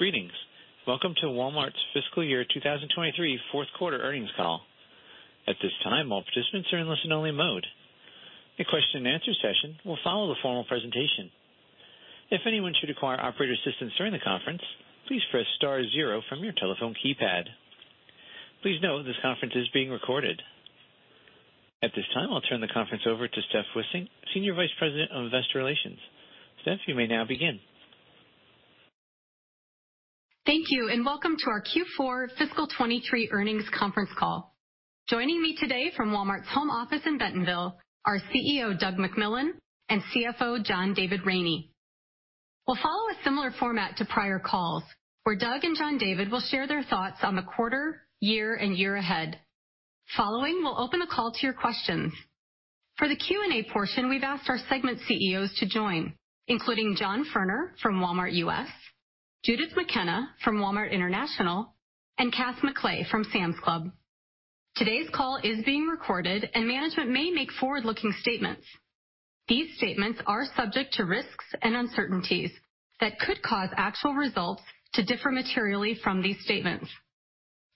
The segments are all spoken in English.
Greetings. Welcome to Walmart's fiscal year 2023 fourth quarter earnings call. At this time, all participants are in listen-only mode. A question and answer session will follow the formal presentation. If anyone should require operator assistance during the conference, please press star zero from your telephone keypad. Please note this conference is being recorded. At this time, I'll turn the conference over to Steph Wissink, Senior Vice President of Investor Relations. Steph, you may now begin. Thank you, and welcome to our Q4 fiscal 2023 earnings conference call. Joining me today from Walmart's home office in Bentonville are CEO Doug McMillon and CFO John David Rainey. We'll follow a similar format to prior calls, where Doug and John David will share their thoughts on the quarter, year, and year ahead. Following, we'll open the call to your questions. For the Q&A portion, we've asked our segment CEOs to join, including John Furner from Walmart U.S., Judith McKenna from Walmart International, and Kath McLay from Sam's Club. Today's call is being recorded, and management may make forward-looking statements. These statements are subject to risks and uncertainties that could cause actual results to differ materially from these statements.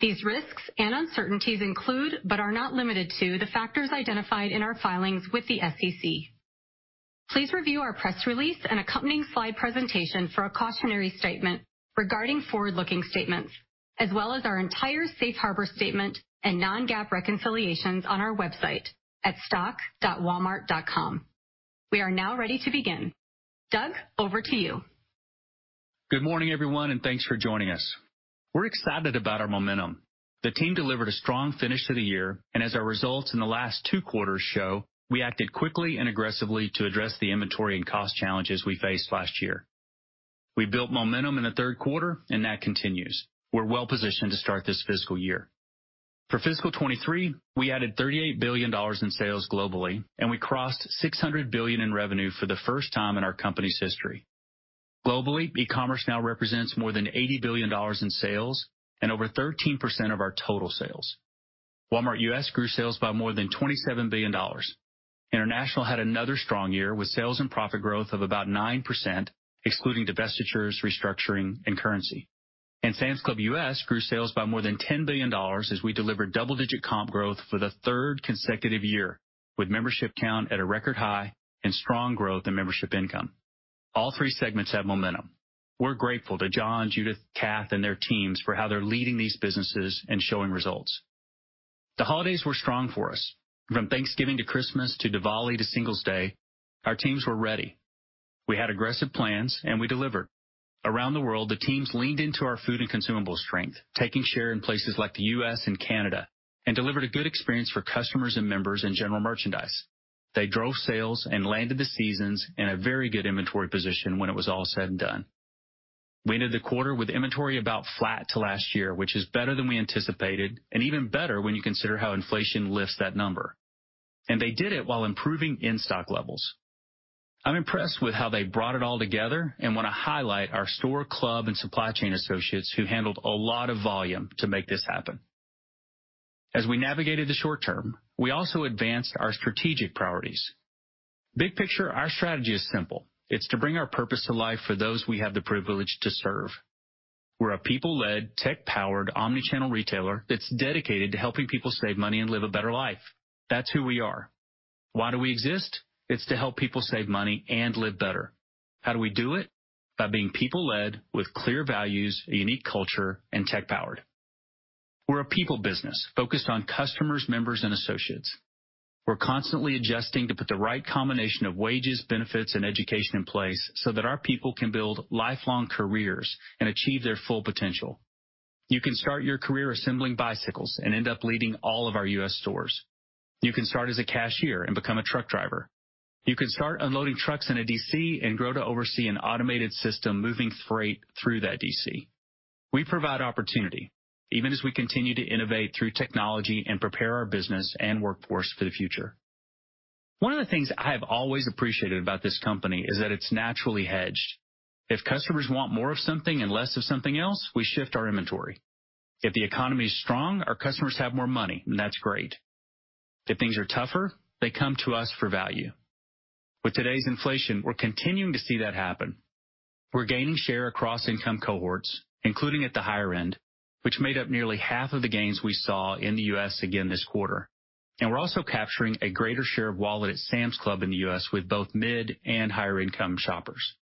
These risks and uncertainties include, but are not limited to, the factors identified in our filings with the SEC. Please review our press release and accompanying slide presentation for a cautionary statement regarding forward-looking statements, as well as our entire safe harbor statement and non-GAAP reconciliations on our website at stock.walmart.com. We are now ready to begin. Doug, over to you. Good morning, everyone, and thanks for joining us. We're excited about our momentum. The team delivered a strong finish to the year, and as our results in the last two quarters show, we acted quickly and aggressively to address the inventory and cost challenges we faced last year. We built momentum in the third quarter, and that continues. We're well-positioned to start this fiscal year. For fiscal 2023, we added $38 billion in sales globally, and we crossed 600 billion in revenue for the first time in our company's history. Globally, e-commerce now represents more than $80 billion in sales and over 13% of our total sales. Walmart U.S. grew sales by more than $27 billion. International had another strong year with sales and profit growth of about 9%, excluding divestitures, restructuring, and currency. And Sam's Club U.S. grew sales by more than $10 billion as we delivered double-digit comp growth for the third consecutive year, with membership count at a record high and strong growth in membership income. All three segments have momentum. We're grateful to John, Judith, Kath, and their teams for how they're leading these businesses and showing results. The holidays were strong for us. From Thanksgiving to Christmas to Diwali to Singles' Day, our teams were ready. We had aggressive plans, and we delivered. Around the world, the teams leaned into our food and consumable strength, taking share in places like the U.S. and Canada, and delivered a good experience for customers and members in general merchandise. They drove sales and landed the seasons in a very good inventory position when it was all said and done. We ended the quarter with inventory about flat to last year, which is better than we anticipated and even better when you consider how inflation lifts that number. And they did it while improving in-stock levels. I'm impressed with how they brought it all together and want to highlight our store, club, and supply chain associates who handled a lot of volume to make this happen. As we navigated the short term, we also advanced our strategic priorities. Big picture, our strategy is simple. It's to bring our purpose to life for those we have the privilege to serve. We're a people-led, tech-powered, omni-channel retailer that's dedicated to helping people save money and live a better life. That's who we are. Why do we exist? It's to help people save money and live better. How do we do it? By being people-led with clear values, a unique culture, and tech-powered. We're a people business focused on customers, members, and associates. We're constantly adjusting to put the right combination of wages, benefits, and education in place so that our people can build lifelong careers and achieve their full potential. You can start your career assembling bicycles and end up leading all of our U.S. stores. You can start as a cashier and become a truck driver. You can start unloading trucks in a DC and grow to oversee an automated system moving freight through that DC. We provide opportunity even as we continue to innovate through technology and prepare our business and workforce for the future. One of the things I have always appreciated about this company is that it's naturally hedged. If customers want more of something and less of something else, we shift our inventory. If the economy is strong, our customers have more money, and that's great. If things are tougher, they come to us for value. With today's inflation, we're continuing to see that happen. We're gaining share across income cohorts, including at the higher end, which made up nearly half of the gains we saw in the U.S. again this quarter. And we're also capturing a greater share of wallet at Sam's Club in the U.S. with both mid and higher income shoppers.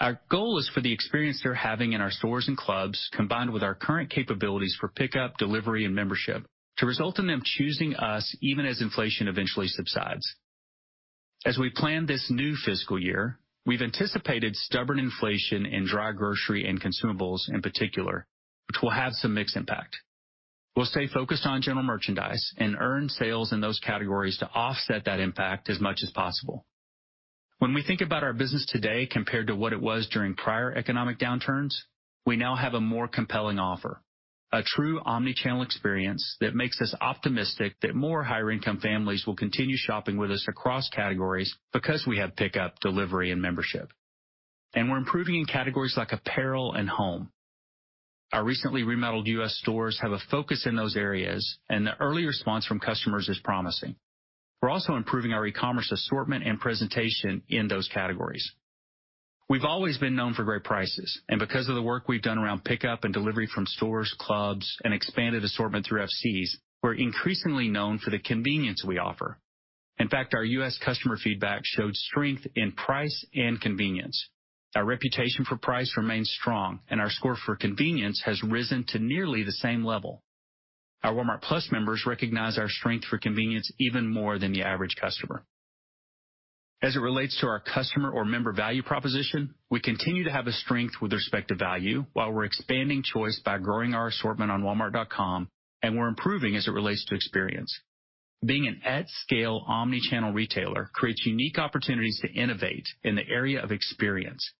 Our goal is for the experience they're having in our stores and clubs, combined with our current capabilities for pickup, delivery, and membership, to result in them choosing us even as inflation eventually subsides. As we plan this new fiscal year, we've anticipated stubborn inflation in dry grocery and consumables in particular, which will have some mix impact. We'll stay focused on general merchandise and earn sales in those categories to offset that impact as much as possible. When we think about our business today compared to what it was during prior economic downturns, we now have a more compelling offer, a true omni-channel experience that makes us optimistic that more higher income families will continue shopping with us across categories because we have pickup, delivery, and membership. And we're improving in categories like apparel and home. Our recently remodeled U.S. stores have a focus in those areas, and the early response from customers is promising. We're also improving our e-commerce assortment and presentation in those categories. We've always been known for great prices, and because of the work we've done around pickup and delivery from stores, clubs, and expanded assortment through FCs, we're increasingly known for the convenience we offer. In fact, our U.S. customer feedback showed strength in price and convenience. Our reputation for price remains strong, and our score for convenience has risen to nearly the same level. Our Walmart+ members recognize our strength for convenience even more than the average customer. As it relates to our customer or member value proposition, we continue to have a strength with respect to value while we're expanding choice by growing our assortment on walmart.com, and we're improving as it relates to experience. Being an at-scale omni-channel retailer creates unique opportunities to innovate in the area of experience.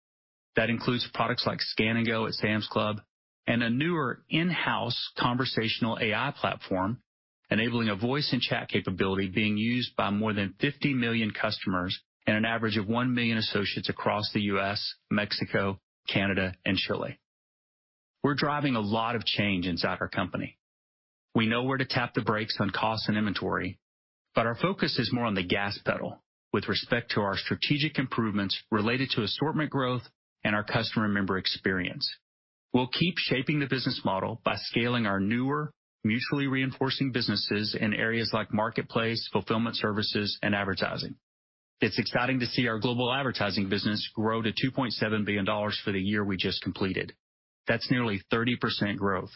That includes products like Scan & Go at Sam's Club and a newer in-house conversational AI platform, enabling a voice and chat capability being used by more than 50 million customers and an average of 1 million associates across the U.S., Mexico, Canada, and Chile. We're driving a lot of change inside our company. We know where to tap the brakes on cost and inventory, but our focus is more on the gas pedal with respect to our strategic improvements related to assortment growth and our customer member experience. We'll keep shaping the business model by scaling our newer, mutually reinforcing businesses in areas like marketplace, fulfillment services, and advertising. It's exciting to see our global advertising business grow to $2.7 billion for the year we just completed. That's nearly 30% growth.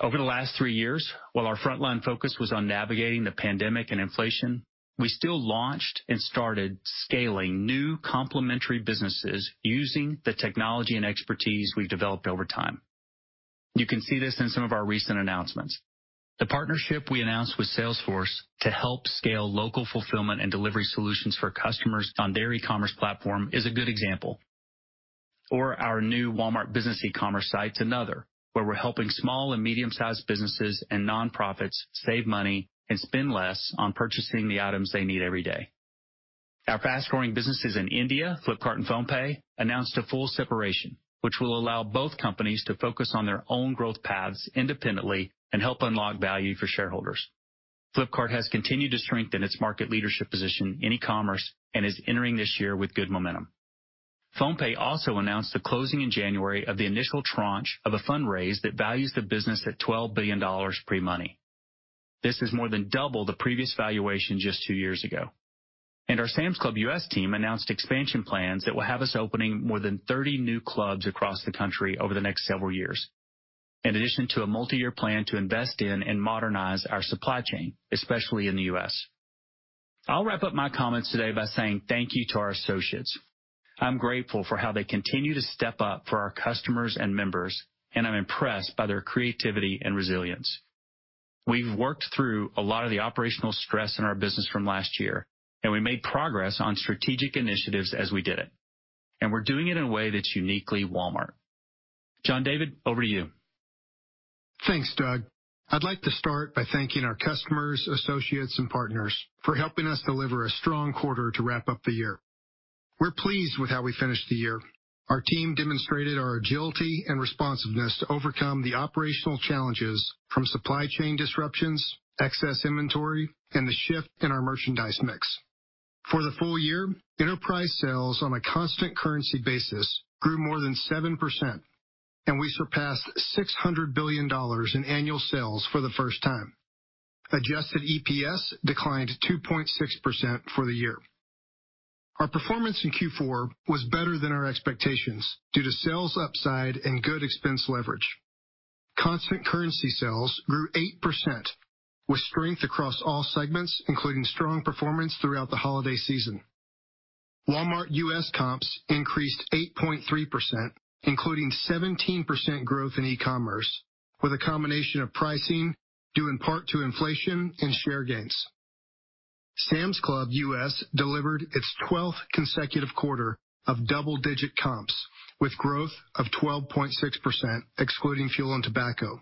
Over the last three years, while our frontline focus was on navigating the pandemic and inflation, we still launched and started scaling new complementary businesses using the technology and expertise we've developed over time. You can see this in some of our recent announcements. The partnership we announced with Salesforce to help scale local fulfillment and delivery solutions for customers on their e-commerce platform is a good example. Or our new Walmart Business e-commerce site's another, where we're helping small and medium-sized businesses and nonprofits save money and spend less on purchasing the items they need every day. Our fast-growing businesses in India, Flipkart and PhonePe, announced a full separation, which will allow both companies to focus on their own growth paths independently and help unlock value for shareholders. Flipkart has continued to strengthen its market leadership position in e-commerce and is entering this year with good momentum. PhonePe also announced the closing in January of the initial tranche of a fundraise that values the business at $12 billion pre-money. This is more than double the previous valuation just two years ago. And our Sam's Club U.S. team announced expansion plans that will have us opening more than 30 new clubs across the country over the next several years, in addition to a multi-year plan to invest in and modernize our supply chain, especially in the U.S. I'll wrap up my comments today by saying thank you to our associates. I'm grateful for how they continue to step up for our customers and members, and I'm impressed by their creativity and resilience. We've worked through a lot of the operational stress in our business from last year, and we made progress on strategic initiatives as we did it. And we're doing it in a way that's uniquely Walmart. John David, over to you. Thanks, Doug. I'd like to start by thanking our customers, associates, and partners for helping us deliver a strong quarter to wrap up the year. We're pleased with how we finished the year. Our team demonstrated our agility and responsiveness to overcome the operational challenges from supply chain disruptions, excess inventory, and the shift in our merchandise mix. For the full year, enterprise sales on a constant currency basis grew more than 7%, and we surpassed $600 billion in annual sales for the first time. Adjusted EPS declined 2.6% for the year. Our performance in Q4 was better than our expectations due to sales upside and good expense leverage. Constant currency sales grew 8%, with strength across all segments, including strong performance throughout the holiday season. Walmart U.S. comps increased 8.3%, including 17% growth in e-commerce, with a combination of pricing due in part to inflation and share gains. Sam's Club U.S. delivered its 12th consecutive quarter of double-digit comps, with growth of 12.6%, excluding fuel and tobacco.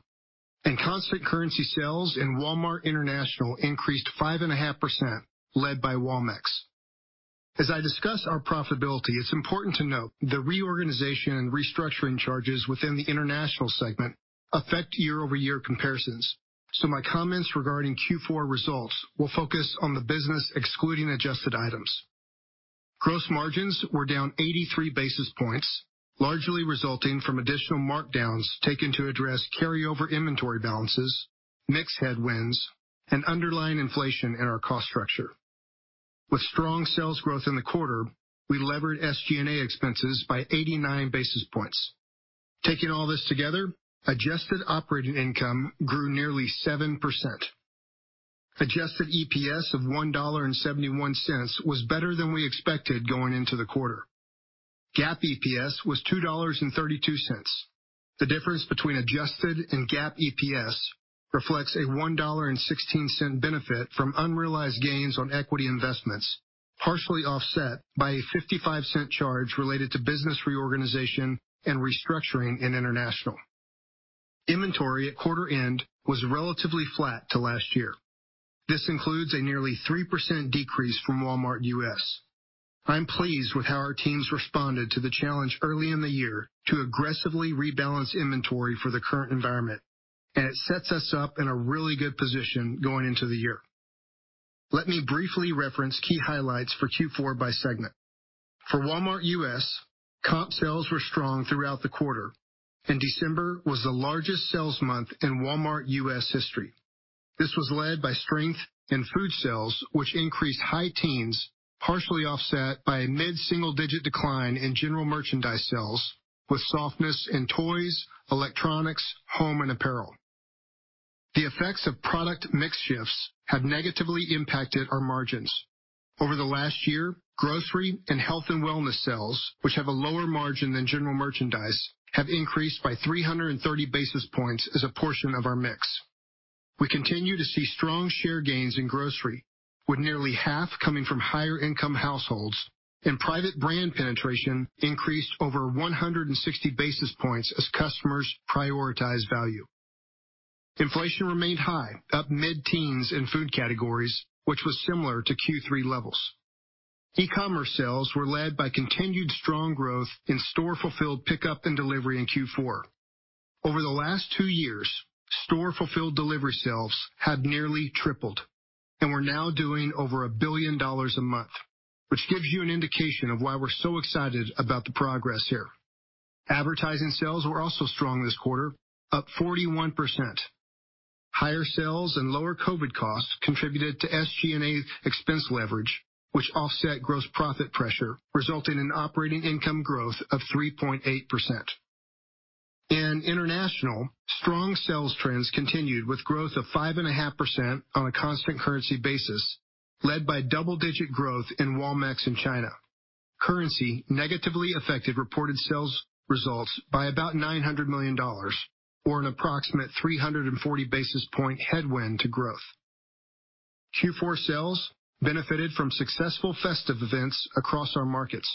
And constant currency sales in Walmart International increased 5.5%, led by Walmex. As I discuss our profitability, it's important to note the reorganization and restructuring charges within the international segment affect year-over-year comparisons. So my comments regarding Q4 results will focus on the business excluding adjusted items. Gross margins were down 83 basis points, largely resulting from additional markdowns taken to address carryover inventory balances, mix headwinds, and underlying inflation in our cost structure. With strong sales growth in the quarter, we levered SG&A expenses by 89 basis points. Taking all this together, adjusted operating income grew nearly 7%. Adjusted EPS of $1.71 was better than we expected going into the quarter. GAAP EPS was $2.32. The difference between adjusted and GAAP EPS reflects a $1.16 benefit from unrealized gains on equity investments, partially offset by a $0.55 charge related to business reorganization and restructuring in international. Inventory at quarter end was relatively flat to last year. This includes a nearly 3% decrease from Walmart U.S. I'm pleased with how our teams responded to the challenge early in the year to aggressively rebalance inventory for the current environment, and it sets us up in a really good position going into the year. Let me briefly reference key highlights for Q4 by segment. For Walmart U.S., comp sales were strong throughout the quarter, and December was the largest sales month in Walmart U.S. history. This was led by strength in food sales, which increased high teens, partially offset by a mid-single-digit decline in general merchandise sales, with softness in toys, electronics, home, and apparel. The effects of product mix shifts have negatively impacted our margins. Over the last year, grocery and health and wellness sales, which have a lower margin than general merchandise, have increased by 330 basis points as a portion of our mix. We continue to see strong share gains in grocery, with nearly half coming from higher income households, and private brand penetration increased over 160 basis points as customers prioritize value. Inflation remained high, up mid-teens in food categories, which was similar to Q3 levels. E-commerce sales were led by continued strong growth in store-fulfilled pickup and delivery in Q4. Over the last two years, store-fulfilled delivery sales have nearly tripled, and we're now doing over $1 billion a month, which gives you an indication of why we're so excited about the progress here. Advertising sales were also strong this quarter, up 41%. Higher sales and lower COVID costs contributed to SG&A expense leverage, which offset gross profit pressure, resulting in operating income growth of 3.8%. In international, strong sales trends continued with growth of 5.5% on a constant currency basis, led by double-digit growth in Walmex in China. Currency negatively affected reported sales results by about $900 million, or an approximate 340 basis point headwind to growth. Q4 sales benefited from successful festive events across our markets.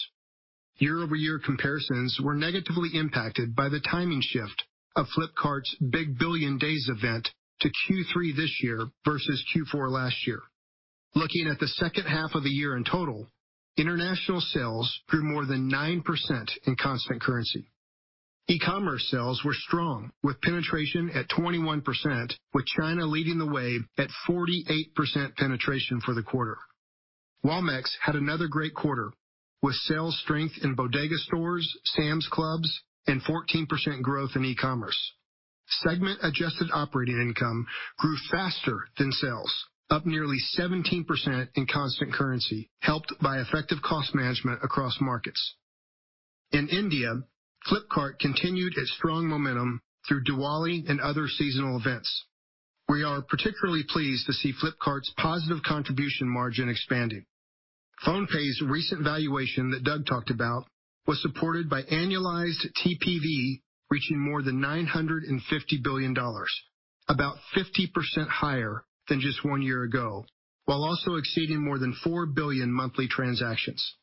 Year-over-year comparisons were negatively impacted by the timing shift of Flipkart's Big Billion Days event to Q3 this year versus Q4 last year. Looking at the second half of the year in total, international sales grew more than 9% in constant currency. E-commerce sales were strong, with penetration at 21%, with China leading the way at 48% penetration for the quarter. Walmex had another great quarter, with sales strength in bodega stores, Sam's Clubs, and 14% growth in e-commerce. Segment adjusted operating income grew faster than sales, up nearly 17% in constant currency, helped by effective cost management across markets. In India, Flipkart continued its strong momentum through Diwali and other seasonal events. We are particularly pleased to see Flipkart's positive contribution margin expanding. PhonePe's recent valuation that Doug talked about was supported by annualized TPV reaching more than $950 billion, about 50% higher than just one year ago, while also exceeding more than 4 billion monthly transactions.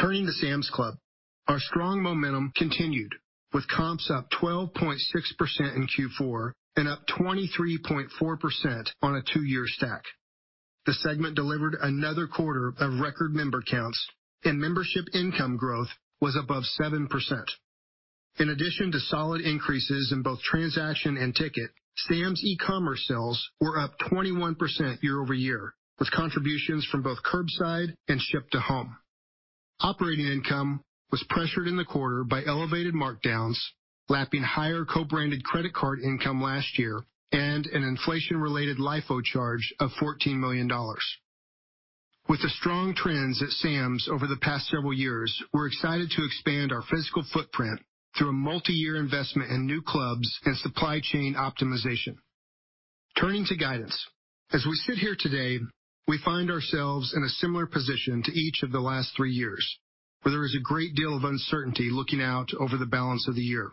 Turning to Sam's Club, our strong momentum continued with comps up 12.6% in Q4 and up 23.4% on a two-year stack. The segment delivered another quarter of record member counts, and membership income growth was above 7%. In addition to solid increases in both transaction and ticket, Sam's e-commerce sales were up 21% year-over-year, with contributions from both curbside and ship to home. Operating income was pressured in the quarter by elevated markdowns, lapping higher co-branded credit card income last year, and an inflation-related LIFO charge of $14 million. With the strong trends at Sam's over the past several years, we're excited to expand our physical footprint through a multi-year investment in new clubs and supply chain optimization. Turning to guidance. As we sit here today, we find ourselves in a similar position to each of the last three years, where there is a great deal of uncertainty looking out over the balance of the year.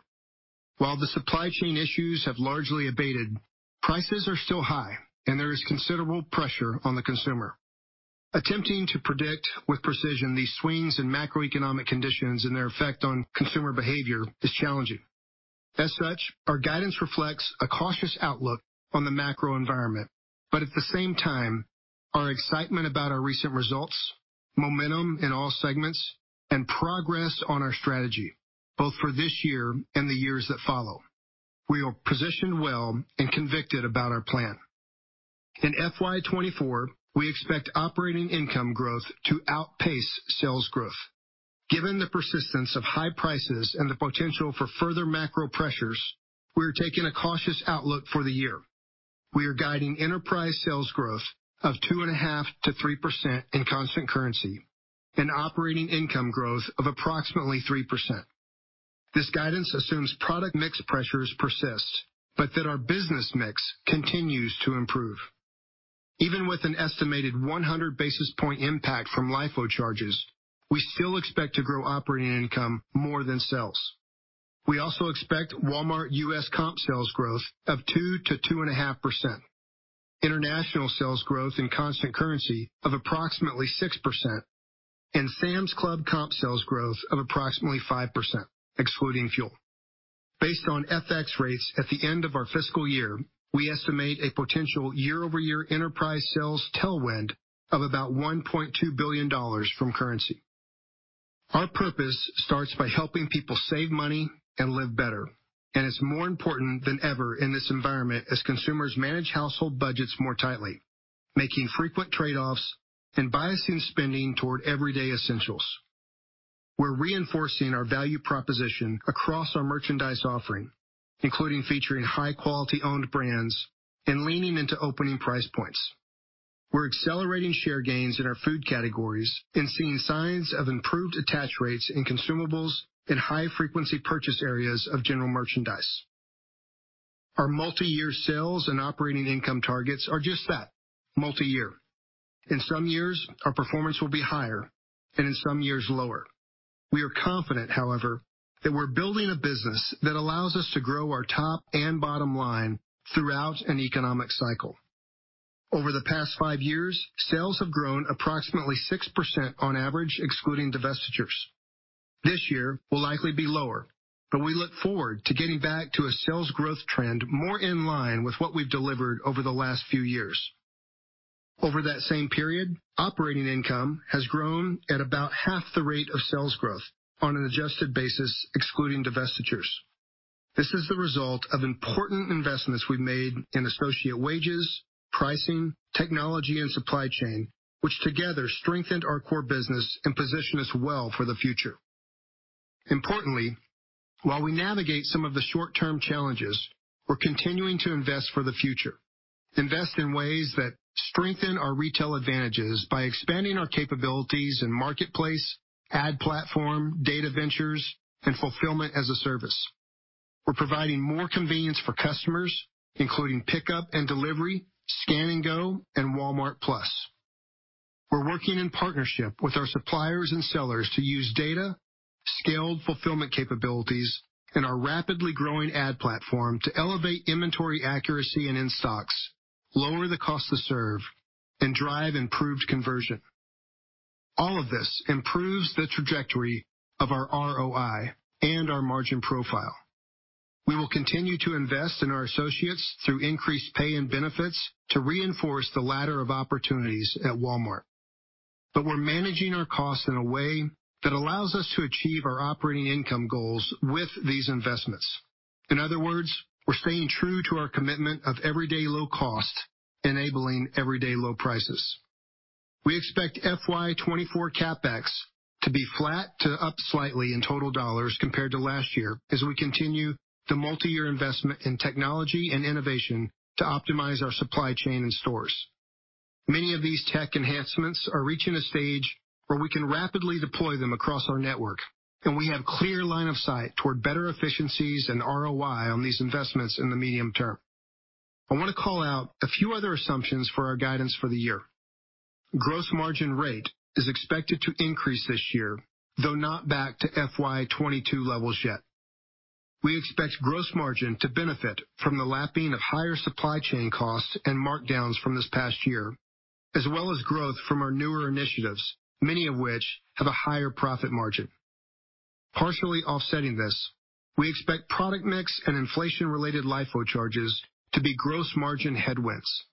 While the supply chain issues have largely abated, prices are still high, and there is considerable pressure on the consumer. Attempting to predict with precision these swings in macroeconomic conditions and their effect on consumer behavior is challenging. As such, our guidance reflects a cautious outlook on the macro environment. But at the same time, our excitement about our recent results, momentum in all segments, and progress on our strategy, both for this year and the years that follow. We are positioned well and convicted about our plan. In FY 2024, we expect operating income growth to outpace sales growth. Given the persistence of high prices and the potential for further macro pressures, we are taking a cautious outlook for the year. We are guiding enterprise sales growth of 2.5%-3% in constant currency and operating income growth of approximately 3%. This guidance assumes product mix pressures persist, but that our business mix continues to improve. Even with an estimated 100 basis point impact from LIFO charges, we still expect to grow operating income more than sales. We also expect Walmart U.S. comp sales growth of 2%-2.5%, international sales growth in constant currency of approximately 6%, and Sam's Club comp sales growth of approximately 5%, excluding fuel. Based on FX rates at the end of our fiscal year, we estimate a potential year-over-year enterprise sales tailwind of about $1.2 billion from currency. Our purpose starts by helping people save money and live better, and it's more important than ever in this environment as consumers manage household budgets more tightly, making frequent trade-offs and biasing spending toward everyday essentials. We're reinforcing our value proposition across our merchandise offering, including featuring high-quality owned brands and leaning into opening price points. We're accelerating share gains in our food categories and seeing signs of improved attach rates in consumables and high-frequency purchase areas of general merchandise. Our multi-year sales and operating income targets are just that, multi-year. In some years, our performance will be higher, and in some years, lower. We are confident, however, that we're building a business that allows us to grow our top and bottom line throughout an economic cycle. Over the past five years, sales have grown approximately 6% on average, excluding divestitures. This year will likely be lower, but we look forward to getting back to a sales growth trend more in line with what we've delivered over the last few years. Over that same period, operating income has grown at about half the rate of sales growth on an adjusted basis, excluding divestitures. This is the result of important investments we've made in associate wages, pricing, technology, and supply chain, which together strengthened our core business and position us well for the future. Importantly, While we navigate some of the short-term challenges, we're continuing to invest for the future. Invest in ways that strengthen our retail advantages by expanding our capabilities in marketplace, ad platform, data ventures, and fulfillment as a service. We're providing more convenience for customers, including pickup and delivery, Scan & Go, and Walmart+. We're working in partnership with our suppliers and sellers to use data, scaled fulfillment capabilities, and our rapidly growing ad platform to elevate inventory accuracy and in-stocks, lower the cost to serve, and drive improved conversion. All of this improves the trajectory of our ROI and our margin profile. We will continue to invest in our associates through increased pay and benefits to reinforce the ladder of opportunities at Walmart. But we're managing our costs in a way that allows us to achieve our operating income goals with these investments. In other words, we're staying true to our commitment of everyday low cost, enabling everyday low prices. We expect FY 2024 CapEx to be flat to up slightly in total dollars compared to last year as we continue the multi-year investment in technology and innovation to optimize our supply chain and stores. Many of these tech enhancements are reaching a stage where we can rapidly deploy them across our network, and we have clear line of sight toward better efficiencies and ROI on these investments in the medium term. I want to call out a few other assumptions for our guidance for the year. Gross margin rate is expected to increase this year, though not back to FY 2022 levels yet. We expect gross margin to benefit from the lapping of higher supply chain costs and markdowns from this past year, as well as growth from our newer initiatives, many of which have a higher profit margin. Partially offsetting this, we expect product mix and inflation-related LIFO charges to be gross margin headwinds.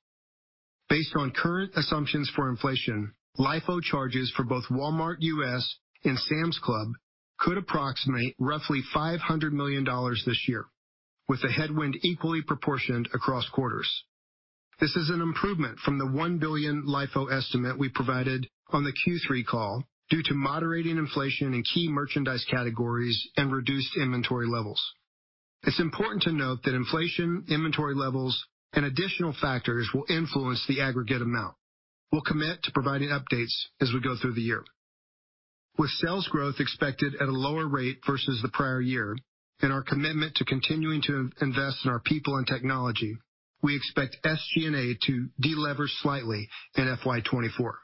Based on current assumptions for inflation, LIFO charges for both Walmart U.S. and Sam's Club could approximate roughly $500 million this year, with the headwind equally proportioned across quarters. This is an improvement from the 1 billion LIFO estimate we provided on the Q3 call due to moderating inflation in key merchandise categories and reduced inventory levels. It's important to note that inflation, inventory levels, and additional factors will influence the aggregate amount. We'll commit to providing updates as we go through the year. With sales growth expected at a lower rate versus the prior year and our commitment to continuing to invest in our people and technology, we expect SG&A to delever slightly in FY 2024.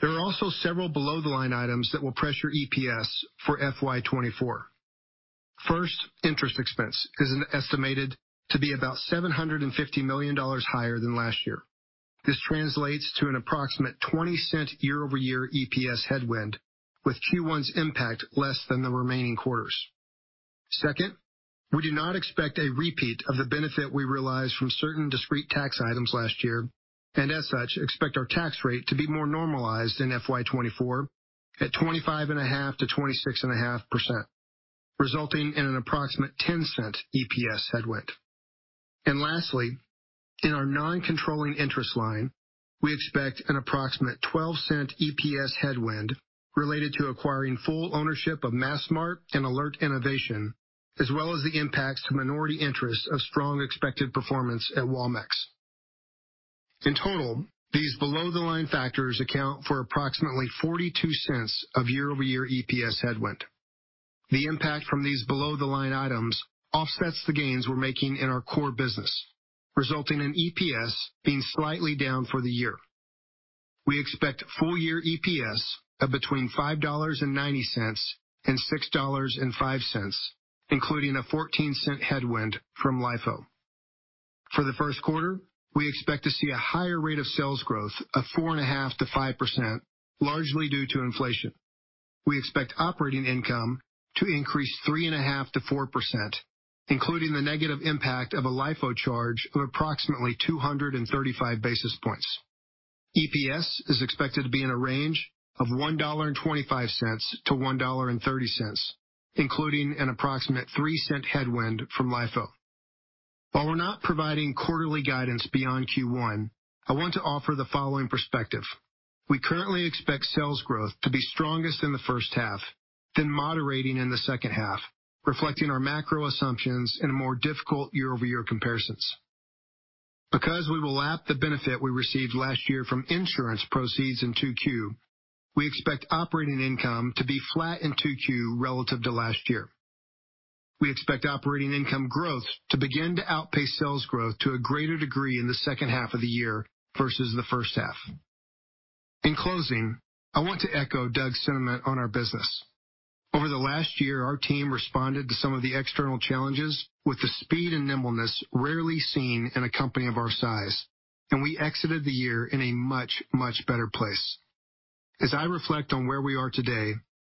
There are also several below-the-line items that will pressure EPS for FY 2024. First, interest expense is estimated to be about $750 million higher than last year. This translates to an approximate $0.20 year-over-year EPS headwind, with Q1's impact less than the remaining quarters. Second, we do not expect a repeat of the benefit we realized from certain discrete tax items last year, and as such, expect our tax rate to be more normalized in FY 2024 at 25.5%-26.5%, resulting in an approximate $0.10 EPS headwind. And lastly, in our non-controlling interest line, we expect an approximate $0.12 EPS headwind related to acquiring full ownership of Massmart and Alert Innovation, as well as the impacts to minority interests of strong expected performance at Walmex. In total, these below-the-line factors account for approximately $0.42 of year-over-year EPS headwind. The impact from these below-the-line items offsets the gains we're making in our core business, resulting in EPS being slightly down for the year. We expect full-year EPS of between $5.90 and $6.05, including a $0.14 headwind from LIFO. For the first quarter, we expect to see a higher rate of sales growth of 4.5%-5%, largely due to inflation. We expect operating income to increase 3.5%-4%, including the negative impact of a LIFO charge of approximately 235 basis points. EPS is expected to be in a range of $1.25-$1.30, including an approximate $0.03 headwind from LIFO. While we're not providing quarterly guidance beyond Q1, I want to offer the following perspective. We currently expect sales growth to be strongest in the first half, then moderating in the second half reflecting our macro assumptions in more difficult year-over-year comparisons. Because we will lap the benefit we received last year from insurance proceeds in 2Q, we expect operating income to be flat in 2Q relative to last year. We expect operating income growth to begin to outpace sales growth to a greater degree in the second half of the year versus the first half. In closing, I want to echo Doug's sentiment on our business. Over the last year, our team responded to some of the external challenges with the speed and nimbleness rarely seen in a company of our size, and we exited the year in a much, much better place. As I reflect on where we are today,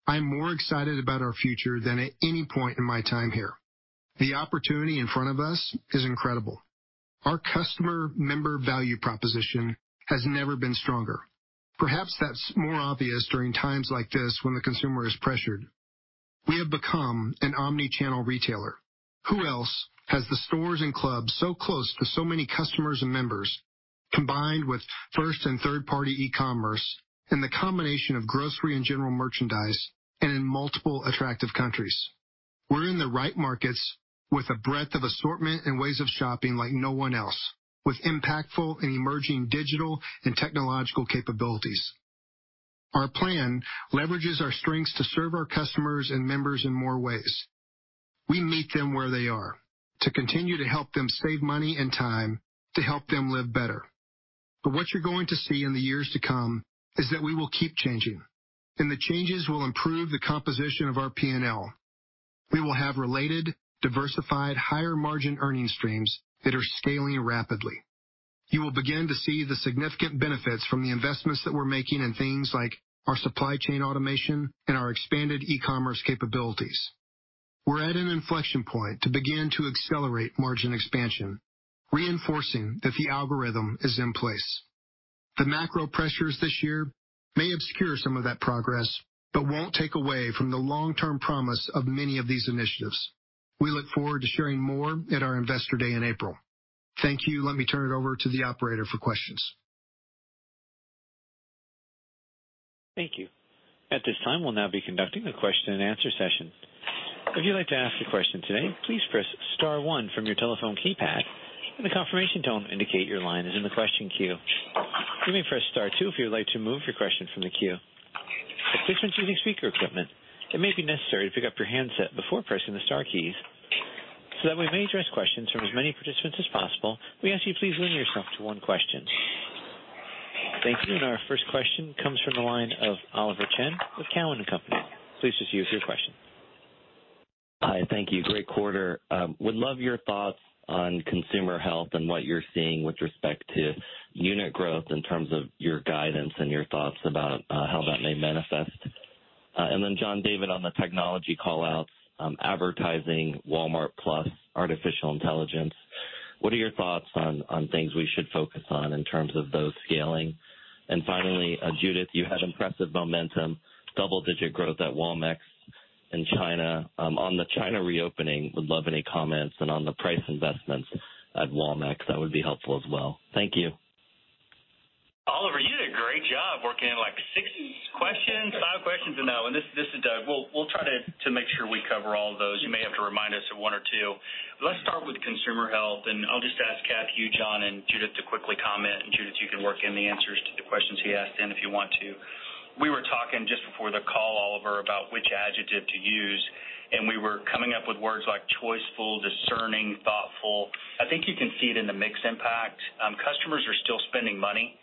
I'm more excited about our future than at any point in my time here. The opportunity in front of us is incredible. Our customer member value proposition has never been stronger. Perhaps that's more obvious during times like this when the consumer is pressured. We have become an omni-channel retailer. Who else has the stores and clubs so close to so many customers and members, combined with first and third-party e-commerce and the combination of grocery and general merchandise and in multiple attractive countries? We're in the right markets with a breadth of assortment and ways of shopping like no one else, with impactful and emerging digital and technological capabilities. Our plan leverages our strengths to serve our customers and members in more ways. We meet them where they are to continue to help them save money and time to help them live better. But what you're going to see in the years to come is that we will keep changing, and the changes will improve the composition of our P&L. We will have related, diversified, higher margin earning streams that are scaling rapidly. You will begin to see the significant benefits from the investments that we're making in things like our supply chain automation and our expanded e-commerce capabilities. We're at an inflection point to begin to accelerate margin expansion, reinforcing that the algorithm is in place. The macro pressures this year may obscure some of that progress, but won't take away from the long-term promise of many of these initiatives. We look forward to sharing more at our Investor Day in April. Thank you. Let me turn it over to the operator for questions. Thank you. At this time, we'll now be conducting a question-and-answer session. If you'd like to ask a question today, please press star one from your telephone keypad, and a confirmation tone will indicate your line is in the question queue. You may press star two if you would like to remove your question from the queue. For participants using speaker equipment, it may be necessary to pick up your handset before pressing the star keys. So that we may address questions from as many participants as possible, we ask you please limit yourself to one question. Thank you. And our first question comes from the line of Oliver Chen with Cowen and Company. Please proceed with your question. Hi. Thank you. Great quarter. Um, would love your thoughts on consumer health and what you're seeing with respect to unit growth in terms of your guidance and your thoughts about uh, how that may manifest. Uh, and then John David, on the technology call-outs, um, advertising, Walmart+, artificial intelligence, what are your thoughts on things we should focus on in terms of those scaling? And finally, uh, Judith, you had impressive momentum, double-digit growth at Walmex in China. Um, on the China reopening, would love any comments. And on the price investments at Walmex, that would be helpful as well. Thank you. Oliver, you did a great job working in like six questions, five questions in that one. This this is Doug. We'll we'll try to make sure we cover all of those. You may have to remind us of one or two. Let's start with consumer health, and I'll just ask Kath, you, John, and Judith to quickly comment. And Judith, you can work in the answers to the questions he asked in if you want to. We were talking just before the call, Oliver, about which adjective to use, and we were coming up with words like choiceful, discerning, thoughtful. I think you can see it in the mix impact. Um, customers are still spending money.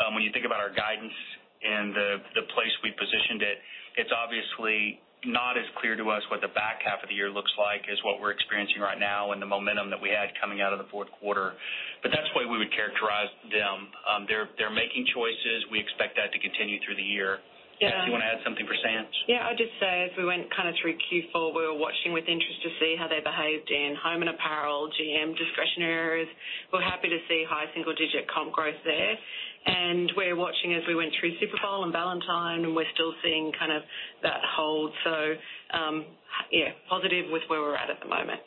Um, when you think about our guidance and the place we positioned it, it's obviously not as clear to us what the back half of the year looks like as what we're experiencing right now and the momentum that we had coming out of the fourth quarter. But that's the way we would characterize them. Um they're they're making choices. We expect that to continue through the year. Yeah. Do you wanna add something for Sam's? Yeah. I'd just say, as we went kind of through Q4, we were watching with interest to see how they behaved in home and apparel, GM discretionary areas. We're happy to see high single-digit comp growth there. And we're watching as we went through Super Bowl and Valentine, and we're still seeing kind of that hold. So, um, yeah, positive with where we're at at the moment.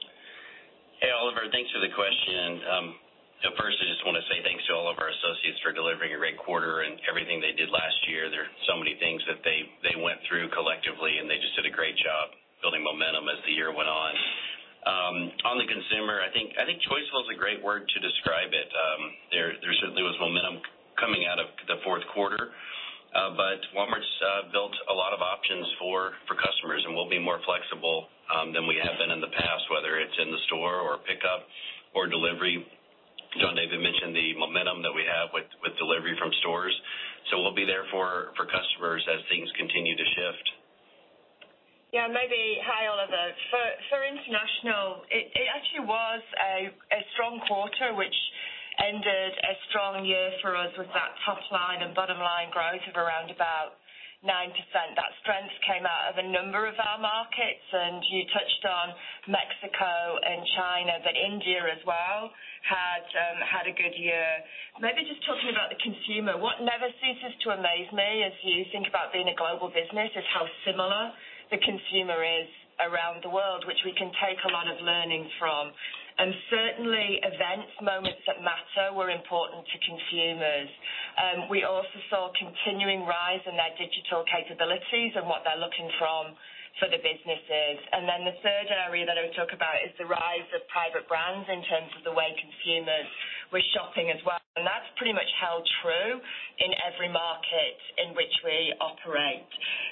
Hey, Oliver. Thanks for the question. First, I just wanna say thanks to all of our associates for delivering a great quarter and everything they did last year. There are so many things that they they went through collectively, and they just did a great job. building momentum as the year went on. Um, on the consumer, I think I think choiceful is a great word to describe it. Um, there certainly was momentum coming out of the fourth quarter. Uh, but Walmart's uh, built a lot of options for customers, and we'll be more flexible um, than we have been in the past, whether it's in the store or pickup or delivery. John David mentioned the momentum that we have with delivery from stores. So we'll be there for customers as things continue to shift. Yeah, maybe. Hi, Oliver. For international, it actually was a strong quarter, which ended a strong year for us with that top line and bottom line growth of around about 9%. That strength came out of a number of our markets, and you touched on Mexico and China, but India as well had um, a good year. Maybe just talking about the consumer, what never ceases to amaze me as you think about being a global business is how similar the consumer is around the world, which we can take a lot of learning from. And Certainly, events, moments that matter were important to consumers. Um, we also saw continuing rise in their digital capabilities and what they're looking from for the businesses. And then The third area that I would talk about is the rise of private brands in terms of the way consumers were shopping as well. and That's pretty much held true in every market in which we operate.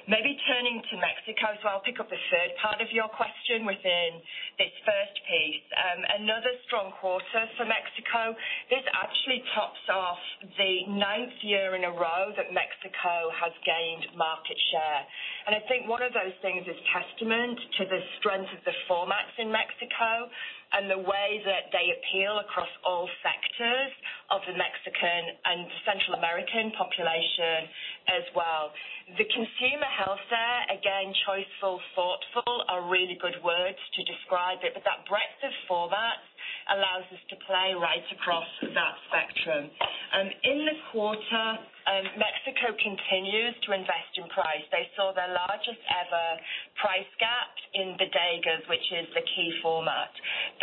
Maybe turning to Mexico, so I'll pick up the third part of your question within this first piece. Um, another strong quarter for Mexico. This actually tops off the ninth year in a row that Mexico has gained market share. and I think one of those things is testament to the strength of the formats in Mexico and the way that they appeal across all sectors of the Mexican and Central American population as well. The consumer health there, again, choiceful, thoughtful are really good words to describe it, but that breadth of formats allows us to play right across that spectrum. Um, in the quarter, um, Mexico continues to invest in price. They saw their largest ever price gap in bodegas, which is the key format.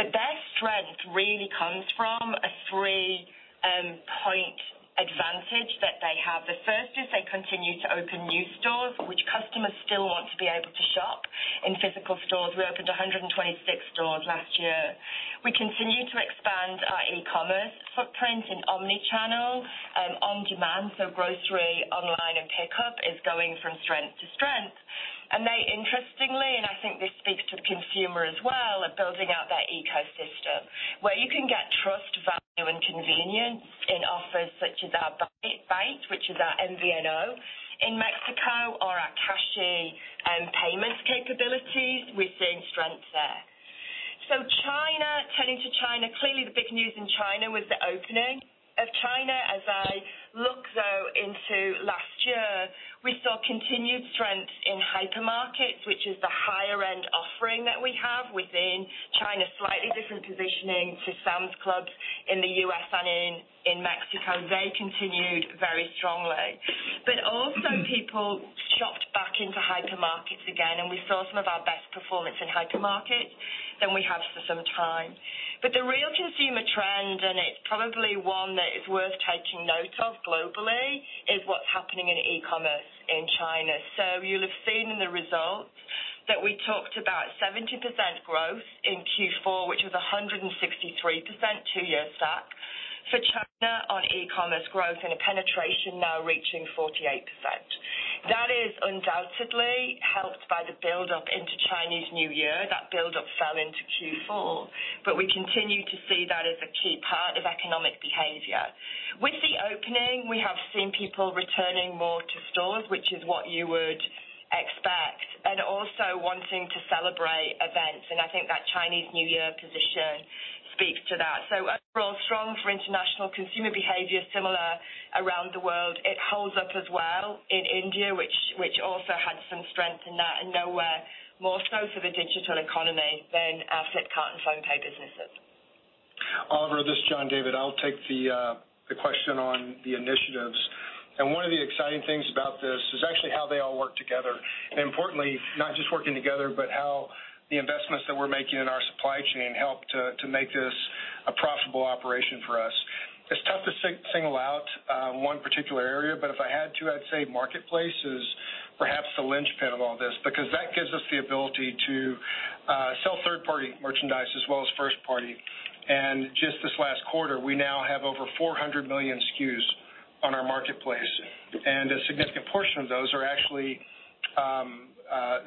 But their strength really comes from a three um, point advantage that they have. The first is they continue to open new stores, which customers still want to be able to shop in physical stores. We opened 126 stores last year. We continue to expand our e-commerce footprint in omni-channel, um, on-demand, so grocery, online, and pickup is going from strength to strength. And They, interestingly, and I think this speaks to the consumer as well, are building out their ecosystem, where you can get trust, value, and convenience in offers such as our Bait, which is our MVNO in Mexico, or our Cashi um, payments capabilities. We're seeing strength there. So China, turning to China, clearly the big news in China was the opening of China. As I look, though, into last year, we saw continued strength in hypermarkets, which is the higher-end offering that we have within China, slightly different positioning to Sam's Clubs in the U.S. and in Mexico. They continued very strongly. But also people shopped back into hypermarkets again, and we saw some of our best performance in hypermarkets than we have for some time. But the real consumer trend, and it's probably one that is worth taking note of globally, is what's happening in e-commerce in China. So you'll have seen in the results that we talked about 70% growth in Q4, which was 163% two-year stack for China on e-commerce growth and a penetration now reaching 48%. That is undoubtedly helped by the build-up into Chinese New Year. That build-up fell into Q4, but we continue to see that as a key part of economic behavior. With the opening, we have seen people returning more to stores, which is what you would expect, and also wanting to celebrate events. And I think that Chinese New Year position speaks to that. So overall, strong for international consumer behavior, similar around the world. It holds up as well in India, which which also had some strength in that, and nowhere more so for the digital economy than our Flipkart and PhonePe businesses. Oliver, this is John David. I'll take the uh, the question on the initiatives. And one of the exciting things about this is actually how they all work together. And importantly, not just working together, but how the investments that we're making in our supply chain help to make this a profitable operation for us. it's tough to single out uh, one particular area, but if I had to, I'd say marketplace is perhaps the linchpin of all this because that gives us the ability to uh, sell third-party merchandise as well as first-party. And just this last quarter, we now have over 400 million SKUs on our marketplace, and a significant portion of those are actually um,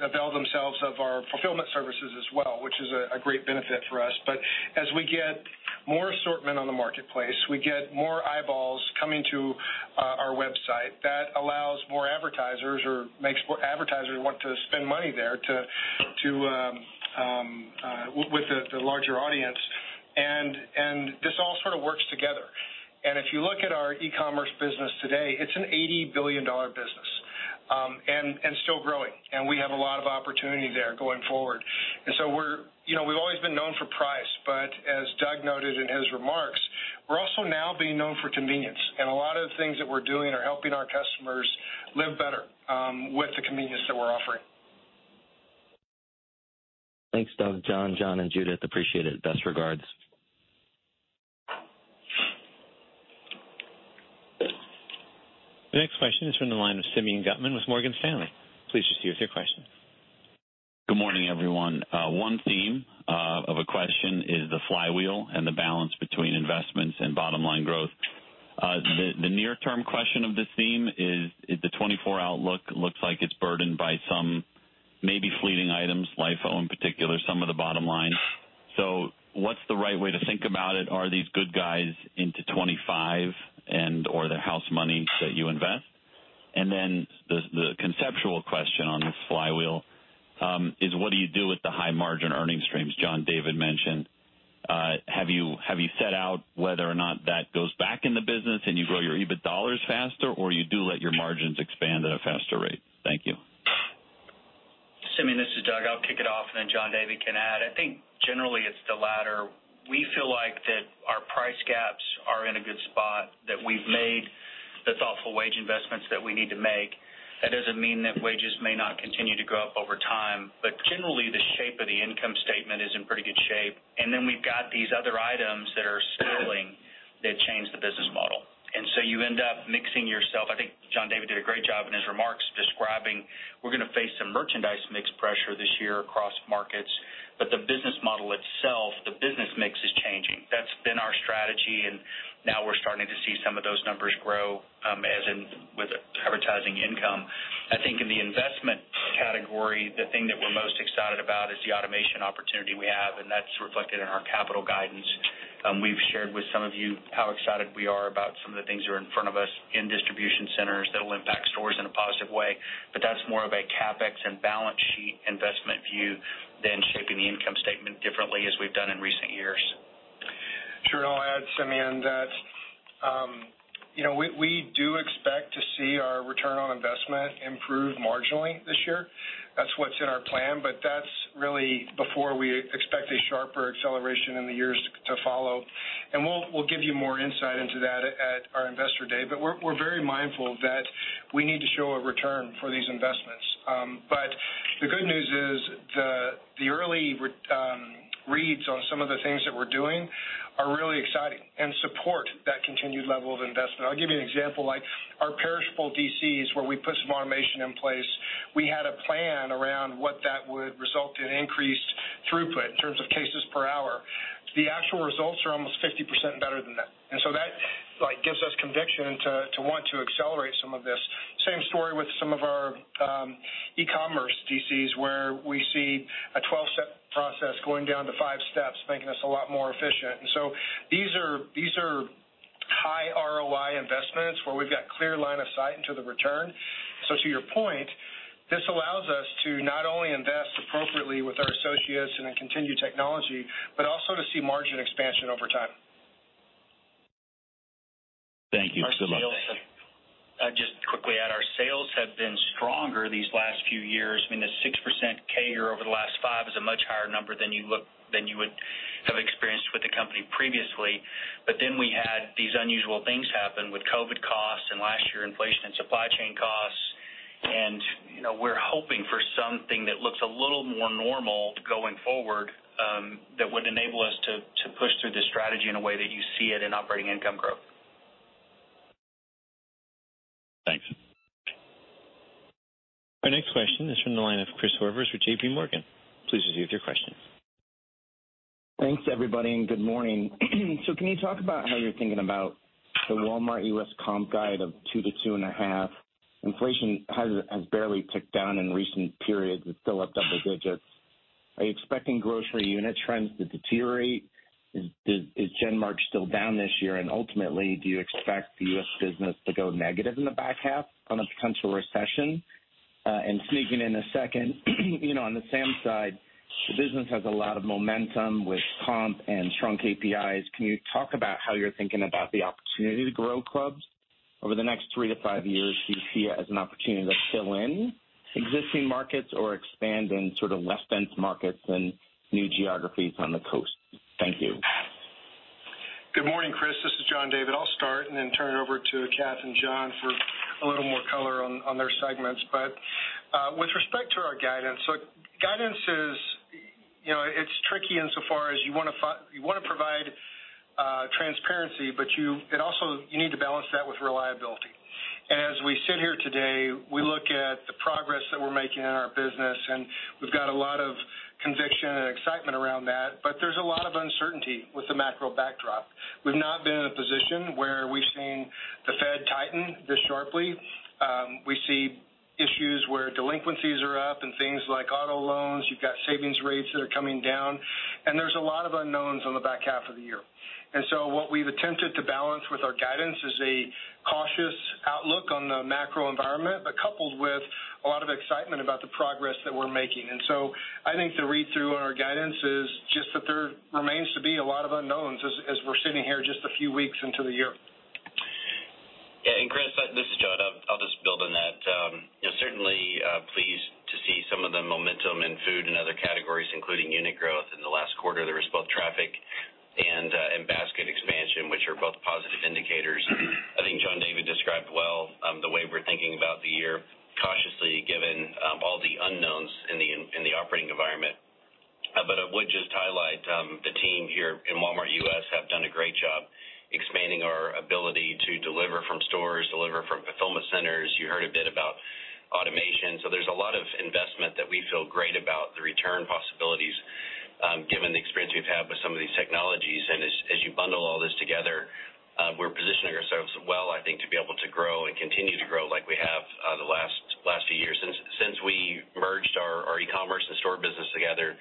avail themselves of our fulfillment services as well, which is a great benefit for us. But As we get more assortment on the marketplace, we get more eyeballs coming to uh, our website. That allows more advertisers or makes more advertisers want to spend money there to to um, um, uh, with the larger audience. And and This all sort of works together. And If you look at our e-commerce business today, it's an $80 billion business. Um, and still growing. and We have a lot of opportunity there going forward. And so We're, you know, we've always been known for price, but as Doug noted in his remarks, we're also now being known for convenience. And A lot of the things that we're doing are helping our customers live better um, with the convenience that we're offering. Thanks, Doug, John, John, and Judith. Appreciate it. Best regards. The next question is from the line of Simeon Gutman with Morgan Stanley. Please proceed with your question. Good morning, everyone. Uh, one theme uh, of a question is the flywheel and the balance between investments and bottom-line growth. Uh, the near-term question of this theme is the 2024 outlook looks like it's burdened by some maybe fleeting items, LIFO in particular, some of the bottom line. What's the right way to think about it? Are these good guys into 25 and or the house money that you invest? And then the, the conceptual question on this flywheel um, is what do you do with the high margin earning streams John David mentioned? Uh, have you have you set out whether or not that goes back in the business and you grow your EBIT dollars faster, or you do let your margins expand at a faster rate? Thank you. Simeon, this is Doug. I'll kick it off, and then John David can add. I think generally it's the latter we feel like that our price gaps are in a good spot, that we've made the thoughtful wage investments that we need to make. That doesn't mean that wages may not continue to go up over time, but generally the shape of the income statement is in pretty good shape. And then we've got these other items that are scaling that change the business model. And so you end up mixing yourself. I think John David did a great job in his remarks describing we're going to face some merchandise mix pressure this year across markets, but the business model itself, the business mix is changing. That's been our strategy, and now we're starting to see some of those numbers grow um, as in with advertising income. I think in the investment category, the thing that we're most excited about is the automation opportunity we have, and that's reflected in our capital guidance. Um, we've shared with some of you how excited we are about some of the things that are in front of us in distribution centers that will impact stores in a positive way. But That's more of a CapEx and balance sheet investment view than shaping the income statement differently as we've done in recent years. Sure. And I'll add, Simeon, that um, you know we we do expect to see our return on investment improve marginally this year. That's what's in our plan, but that's really before we expect a sharper acceleration in the years to follow. And We'll we'll give you more insight into that at our Investor Day. But We're very mindful that we need to show a return for these investments. Um, but The good news is the the early um, reads on some of the things that we're doing are really exciting and support that continued level of investment. I'll give you an example, like our perishable DCs, where we put some automation in place. We had a plan around what that would result in increased throughput in terms of cases per hour. The actual results are almost 50% better than that. And so that like gives us conviction to, to want to accelerate some of this. Same story with some of our um, e-commerce DCs where we see a 12-step process going down to five steps, making us a lot more efficient. And so these are these are high ROI investments where we've got clear line of sight into the return. So to your point, this allows us to not only invest appropriately with our associates and in continued technology, but also to see margin expansion over time. Thank you. Good luck. Uh, just quickly add, our sales have been stronger these last few years. I mean, the 6% CAGR over the last five is a much higher number than you look than you would have experienced with the company previously. But then we had these unusual things happen with COVID costs and last year inflation and supply chain costs. And, you know, we're hoping for something that looks a little more normal going forward um, that would enable us to, to push through this strategy in a way that you see it in operating income growth. Thanks. Our next question is from the line of Chris Horvers with J.P. Morgan. Please proceed with your question. Thanks, everybody, and good morning. so, Can you talk about how you're thinking about the Walmart U.S. comp guide of 2 to 25 Inflation has has barely ticked down in recent periods. It's still up double digits. Are you expecting grocery unit trends to deteriorate? Is GenMark still down this year? And Ultimately, do you expect the U.S. business to go negative in the back half on a potential recession? Uh, and Sneaking in a second, you know, on the SAM side, the business has a lot of momentum with comp and strong KPIs. Can you talk about how you're thinking about the opportunity to grow clubs over the next three to five years? Do you see it as an opportunity to fill in existing markets or expand in sort of less dense markets and new geographies on the coast? Thank you. Good morning, Chris. This is John David. I'll start and then turn it over to Kath and John for a little more color on on their segments. But uh, With respect to our guidance, so guidance is, you know, it's tricky insofar as you wanna you want to provide uh, transparency, but you it also you need to balance that with reliability. And as we sit here today, we look at the progress that we're making in our business, and we've got a lot of conviction and excitement around that, but there's a lot of uncertainty with the macro backdrop. We've not been in a position where we've seen the Fed tighten this sharply. Um, we see issues where delinquencies are up and things like auto loans. You've got savings rates that are coming down, and there's a lot of unknowns on the back half of the year. And so what we've attempted to balance with our guidance is a cautious outlook on the macro environment, but coupled with a lot of excitement about the progress that we're making. And so I think the read-through on our guidance is just that there remains to be a lot of unknowns as, as we're sitting here just a few weeks into the year. Yeah, and Chris, this is John. I'll, just build on that. Um, you know, certainly uh, pleased to see some of the momentum in food and other categories, including unit growth. In the last quarter, there was both traffic and uh, basket expansion, which are both positive indicators. I think John David described well um, the way we're thinking about the year, cautiously given um, all the unknowns in the in the operating environment. Uh, but I would just highlight um, the team here in Walmart U.S. have done a great job expanding our ability to deliver from stores, deliver from fulfillment centers. You heard a bit about automation. So There's a lot of investment that we feel great about the return possibilities um, given the experience we've had with some of these technologies. and As you bundle all this together, we're positioning ourselves well, I think, to be able to grow and continue to grow like we have uh, the last few years. Since since we merged our e-commerce and store business together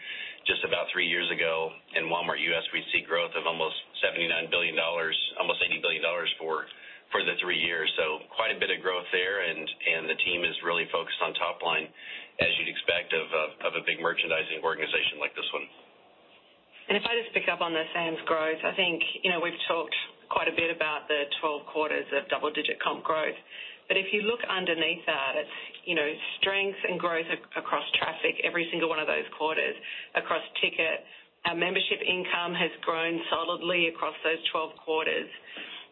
just about three years ago in Walmart U.S., we see growth of almost $79 billion, almost $80 billion for for the three years. So Quite a bit of growth there, and and the team is really focused on top line, as you'd expect of of a big merchandising organization like this one. And If I just pick up on the Sam's growth, I think, we've talked quite a bit about the 12 quarters of double-digit comp growth. But If you look underneath that, it's, you know, strength and growth across traffic every single one of those quarters, across ticket. Our membership income has grown solidly across those 12 quarters.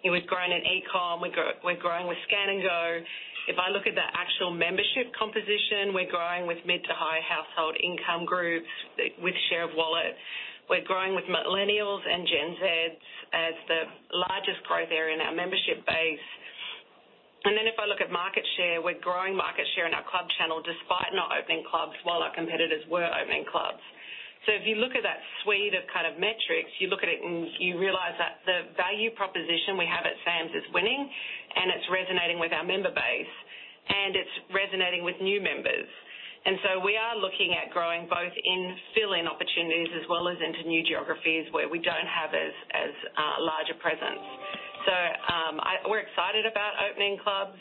We've grown in e-com, we're growing with Scan and Go. If I look at the actual membership composition, we're growing with mid to high household income groups with share of wallet. We're growing with millennials and Gen Z as the largest growth area in our membership base. And then if I look at market share, we're growing market share in our club channel despite not opening clubs while our competitors were opening clubs. So if you look at that suite of kind of metrics, you look at it and you realize that the value proposition we have at Sam's is winning and it's resonating with our member base and it's resonating with new members. And so we are looking at growing both in fill-in opportunities as well as into new geographies where we don't have as, as uh, large a presence. So um, I, we're excited about opening clubs.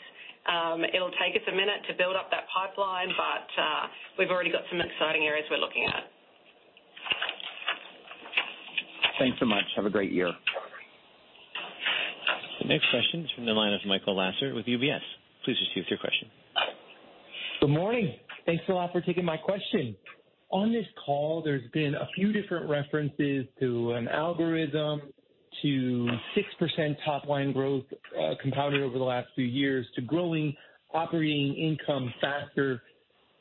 Um, it'll take us a minute to build up that pipeline, but uh, we've already got some exciting areas we're looking at. Thanks so much. Have a great year. The next question is from the line of Michael Lasser with UBS. Please proceed with your question. Good morning. Thanks a lot for taking my question. On this call, there's been a few different references to an algorithm, to 6% top line growth uh, compounded over the last few years, to growing operating income faster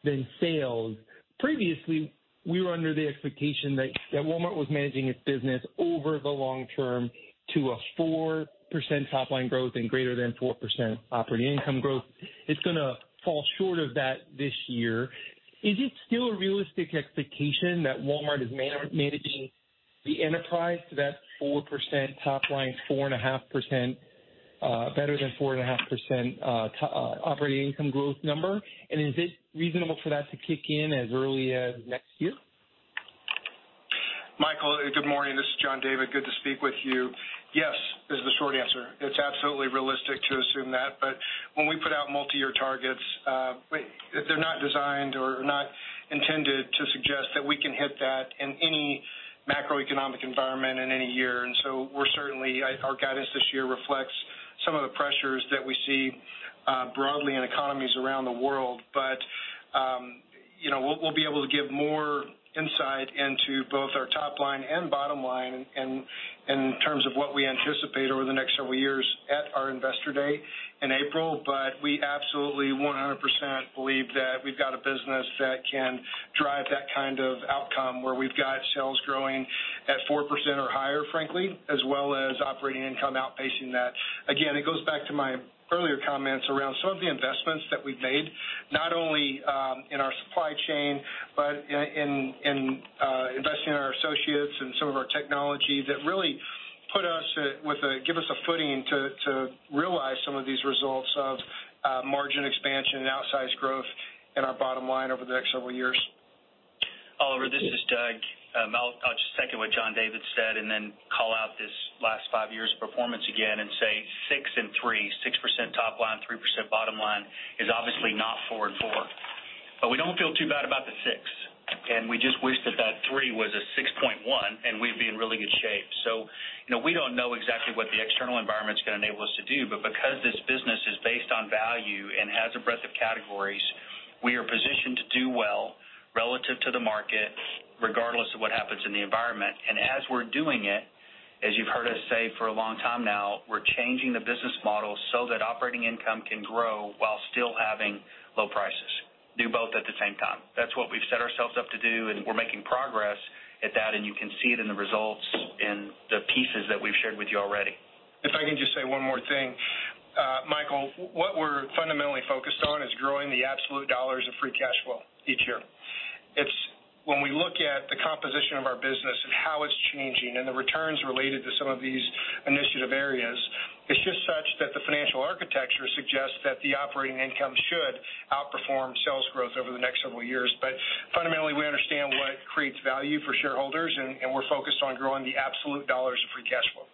than sales. Previously, we were under the expectation that that Walmart was managing its business over the long term to a 4% top line growth and greater than 4% operating income growth. It's gonna fall short of that this year. Is it still a realistic expectation that Walmart is managing the enterprise to that 4% top line, 4.5%, uh, better than 4.5% uh, uh, operating income growth number? And is it reasonable for that to kick in as early as next year? Michael, good morning. This is John David. Good to speak with you. Yes is the short answer. It's absolutely realistic to assume that. But when we put out multi-year targets, uh, they're not designed or not intended to suggest that we can hit that in any macroeconomic environment in any year. And so we're certainly our guidance this year reflects some of the pressures that we see broadly in economies around the world. But, um, you know, we'll be able to give more insight into both our top line and bottom line and in terms of what we anticipate over the next several years at our Investor Day in April. But we absolutely 100% believe that we've got a business that can drive that kind of outcome where we've got sales growing at 4% or higher, frankly, as well as operating income outpacing that. Again, it goes back to my earlier comments around some of the investments that we've made, not only um, in our supply chain, but in uh, investing in our associates and some of our technology that really put us uh with a give us a footing to realize some of these results of uh, margin expansion and outsized growth in our bottom line over the next several years. Oliver, this is Doug. Um, I'll I'll just second what John David said and then call out this last five years performance again and say 6 and 3, 6% top line, 3% bottom line is obviously not 4 and 4. But We don't feel too bad about the 6, and we just wish that that 3 was a 6.1, and we'd be in really good shape. So, you know, we don't know exactly what the external environment's gonna enable us to do, but because this business is based on value and has a breadth of categories, we are positioned to do well relative to the market, regardless of what happens in the environment. And as we're doing it, as you've heard us say for a long time now, we're changing the business model so that operating income can grow while still having low prices. Do both at the same time. That's what we've set ourselves up to do, and we're making progress at that, and you can see it in the results in the pieces that we've shared with you already. If I can just say one more thing. Uh, Michael, what we're fundamentally focused on is growing the absolute dollars of free cash flow each year. It's when we look at the composition of our business and how it's changing and the returns related to some of these initiative areas, it's just such that the financial architecture suggests that the operating income should outperform sales growth over the next several years. But fundamentally, we understand what creates value for shareholders, and we're focused on growing the absolute dollars of free cash flow.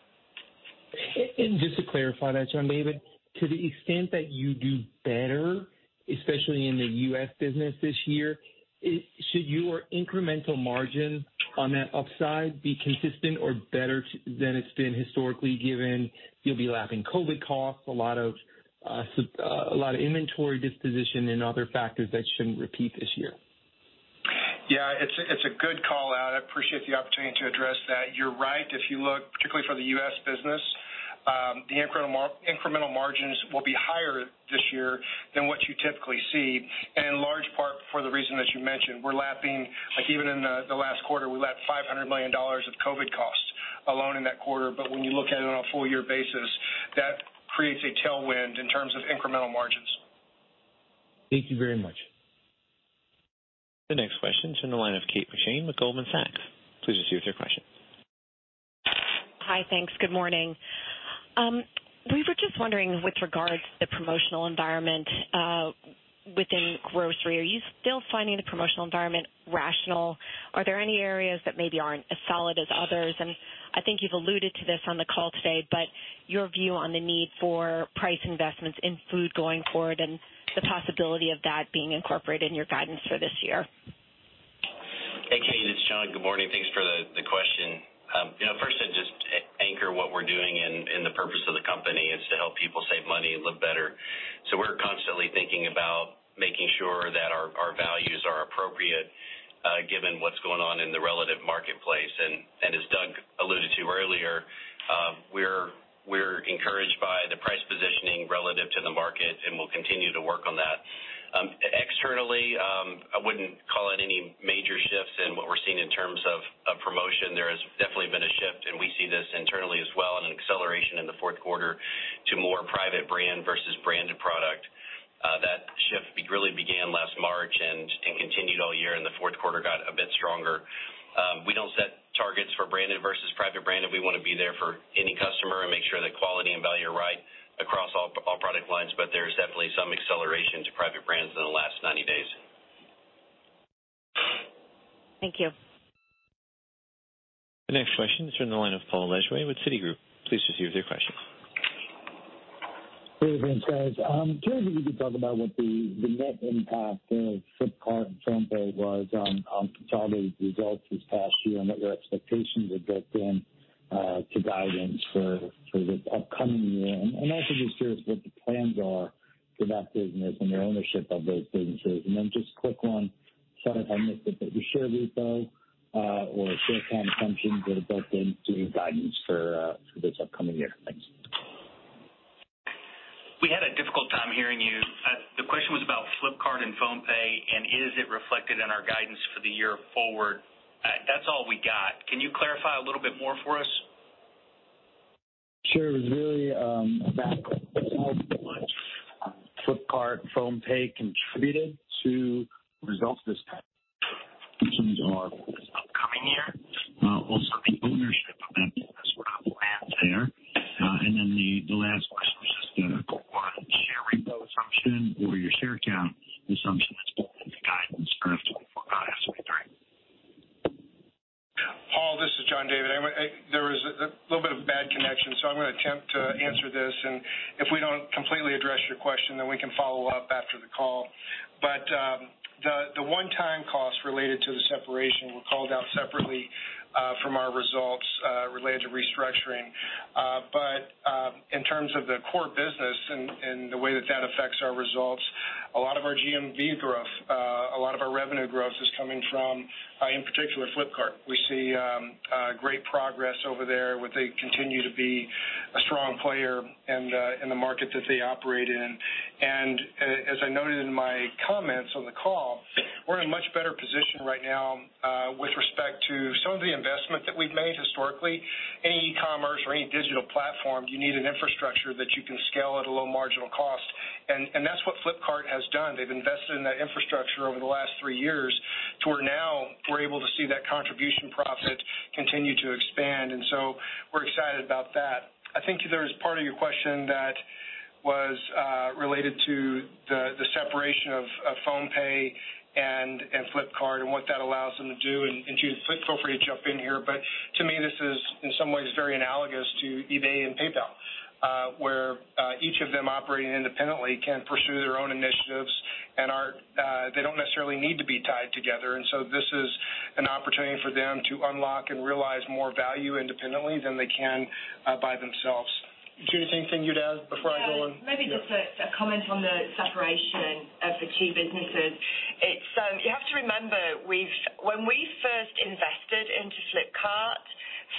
And just to clarify that, John David, to the extent that you do better, especially in the U.S. business this year, should your incremental margin on that upside be consistent or better than it's been historically, given you'll be lapping COVID costs, a lot of uh, a lot of inventory disposition and other factors that shouldn't repeat this year? Yeah, it's it's a good call-out. I appreciate the opportunity to address that. You're right. If you look particularly for the U.S. business, Um, the incremental margins will be higher this year than what you typically see, and in large part for the reason that you mentioned. We're lapping, like even in the last quarter, we lapped $500 million of COVID costs alone in that quarter. But when you look at it on a full year basis, that creates a tailwind in terms of incremental margins. Thank you very much. The next question is from the line of Kate McShane with Goldman Sachs. Please proceed with your question. Hi. Thanks. Good morning. Um, we were just wondering with regards to the promotional environment uh, within grocery, are you still finding the promotional environment rational? Are there any areas that maybe aren't as solid as others? And I think you've alluded to this on the call today, but your view on the need for price investments in food going forward and the possibility of that being incorporated in your guidance for this year. Hey, Kate, it's John. Good morning. Thanks for the question. Um, you know, first I'd just anchor what we're doing in the purpose of the company is to help people save money and live better. So we're constantly thinking about making sure that our values are appropriate, uh, given what's going on in the relative marketplace. And as Doug alluded to earlier, uh, we're we're encouraged by the price positioning relative to the market, and we'll continue to work on that. Um, externally, um, I wouldn't call it any major shifts in what we're seeing in terms of, promotion. There has definitely been a shift, and we see this internally as well, an acceleration in the fourth quarter to more private brand versus branded product. Uh, that shift really began last March and, continued all year, and the fourth quarter got a bit stronger. Um, we don't set targets for branded versus private branded. We want to be there for any customer and make sure that quality and value are right across all, all product lines, but there's definitely some acceleration to private brands in the last 90 days. Thank you. The next question is from the line of Paul Lejuez with Citigroup. Please proceed with your question. Hey, thanks, guys. Um, curious if you could talk about what the the net impact of Flipkart and PhonePe was on on consolidated results this past year and what your expectations are built in to guidance for the upcoming year. And also just curious what the plans are for that business and your ownership of those businesses. And then just quick one, sorry if I missed it, but your share repo uh, or share count assumptions that are built into guidance for uh, this upcoming year. Thanks. We had a difficult time hearing you. Uh, the question was about Flipkart and PhonePe, and is it reflected in our guidance for the year forward? Uh, that's all we got. Can you clarify a little bit more for us? Sure. It was really um, about how much Flipkart, PhonePe contributed to results this time. Are for this upcoming year. Uh, also, the ownership of that business, what our plans there. And then the last question was just the share repo assumption or your share count assumption that's built into guidance for FY 2023? Paul, this is John David. I, I, There was a little bit of bad connection, so I'm going to attempt to answer this. And If we don't completely address your question, then we can follow up after the call. But um, The one-time costs related to the separation were called out separately Uh, from our results uh, related to restructuring. Uh, but um, In terms of the core business and the way that that affects our results, a lot of our GMV growth, uh, a lot of our revenue growth is coming from, uh, in particular, Flipkart. We see um, great progress over there, where they continue to be a strong player in the market that they operate in. And As I noted in my comments on the call, we're in a much better position right now with respect to some of the investment that we've made historically. Any e-commerce or any digital platform, you need an infrastructure that you can scale at a low marginal cost. And, that's what Flipkart has done. They've invested in that infrastructure over the last three years to where now we're able to see that contribution profit continue to expand. And so we're excited about that. I think there's part of your question that was uh, related to the, the separation of, of PhonePe and, Flipkart and what that allows them to do. Judith, feel free to jump in here. But to me, this is in some ways very analogous to eBay and PayPal. Uh, where uh, each of them operating independently can pursue their own initiatives and uh, they don't necessarily need to be tied together. And so this is an opportunity for them to unlock and realize more value independently than they can by themselves. Judith, anything you'd add before I go on? Maybe just a comment on the separation of the two businesses. It's um, You have to remember, we've when we first invested into Flipkart,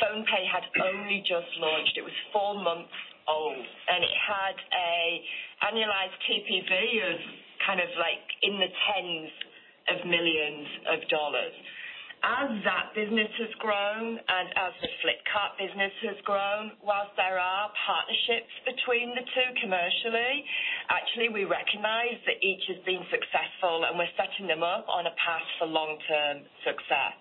PhonePe had only just launched. It was four months old, and it had a annualized TPV of kind of like in the tens of millions of dollars. As that business has grown and as the Flipkart business has grown, whilst there are partnerships between the two commercially, actually we recognize that each has been successful and we're setting them up on a path for long-term success.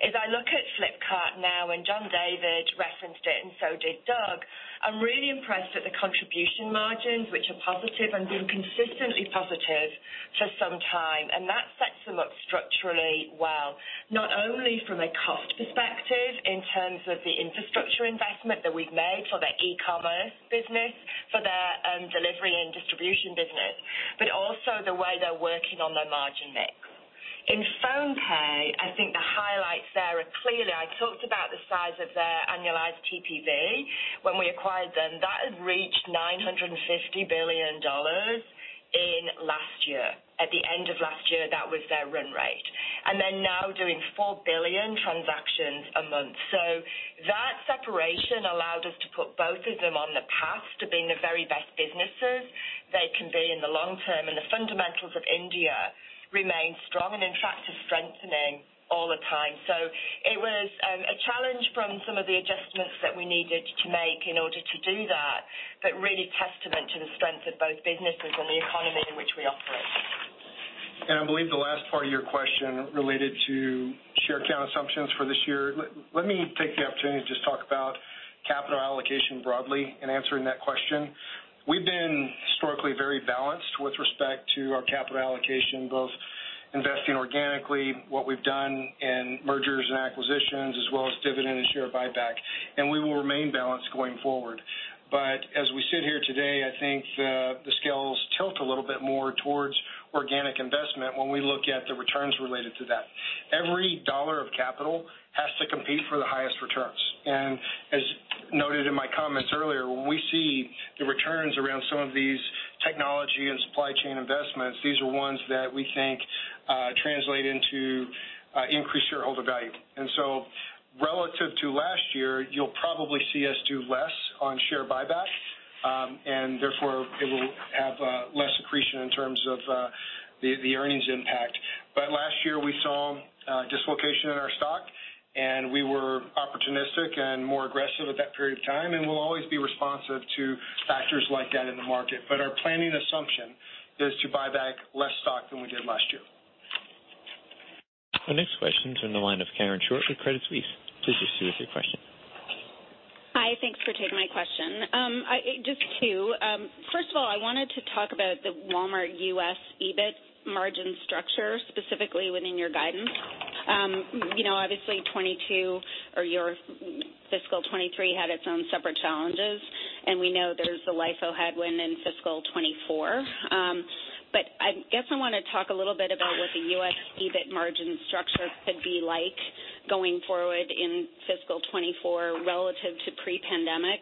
As I look at Flipkart now, and John David referenced it and so did Doug, I'm really impressed at the contribution margins, which are positive and been consistently positive for some time, and that sets them up structurally well, not only from a cost perspective in terms of the infrastructure investment that we've made for their e-commerce business, for their um, delivery and distribution business, but also the way they're working on their margin mix. In PhonePe, I think the highlights there are clearly, I talked about the size of their annualized TPV when we acquired them. That had reached $950 billion in last year. At the end of last year, that was their run rate. and They're now doing 4 billion transactions a month. So That separation allowed us to put both of them on the path to being the very best businesses they can be in the long term. And The fundamentals of India remain strong and in fact are strengthening all the time. So It was um, a challenge from some of the adjustments that we needed to make in order to do that, but really testament to the strength of both businesses and the economy in which we operate. And I believe the last part of your question related to share count assumptions for this year. Let me take the opportunity to just talk about capital allocation broadly in answering that question. We've been historically very balanced with respect to our capital allocation, both investing organically, what we've done in mergers and acquisitions, as well as dividend and share buyback. and We will remain balanced going forward. But As we sit here today, I think the scales tilt a little bit more towards organic investment when we look at the returns related to that. Every dollar of capital has to compete for the highest returns. and As noted in my comments earlier, when we see the returns around some of these technology and supply chain investments, these are ones that we think uh, translate into uh, increased shareholder value. And so, Relative to last year, you'll probably see us do less on share buyback, um, Um, and therefore it will have uh, less accretion in terms of uh, the earnings impact. But Last year, we saw uh, dislocation in our stock, and we were opportunistic and more aggressive at that period of time, and we'll always be responsive to factors like that in the market. But Our planning assumption is to buy back less stock than we did last year. Our next question is from the line of Karen Short with Credit Suisse. Please proceed with your question. Hi. Thanks for taking my question. Um, I, just two. Um, first of all, I wanted to talk about the Walmart U.S. EBIT margin structure, specifically within your guidance. Um, you know, obviously 22 or your fiscal 23 had its own separate challenges, and we know there's the LIFO headwind in fiscal 24. But I guess I want to talk a little bit about what the U.S. EBIT margin structure could be like going forward in fiscal 24 relative to pre-pandemic.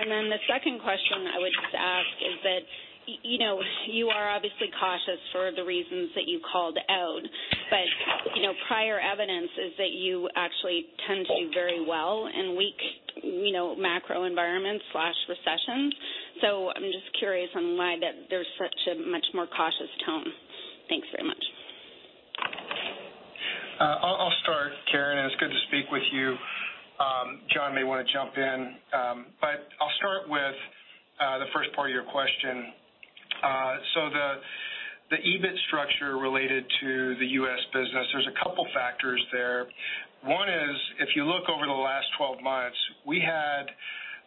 And then the second question I would just ask is that you know, you are obviously cautious for the reasons that you called out, but, you know, prior evidence is that you actually tend to do very well in weak, you know, macro environments slash recessions. So I'm just curious on why that there's such a much more cautious tone. Thanks very much. Uh, I'll start, Karen, and it's good to speak with you. Um, John may want to jump in, um, but I'll start with uh, the first part of your question. Uh, so The EBIT structure related to the U.S. business, there's a couple factors there. One is, if you look over the last 12 months, we had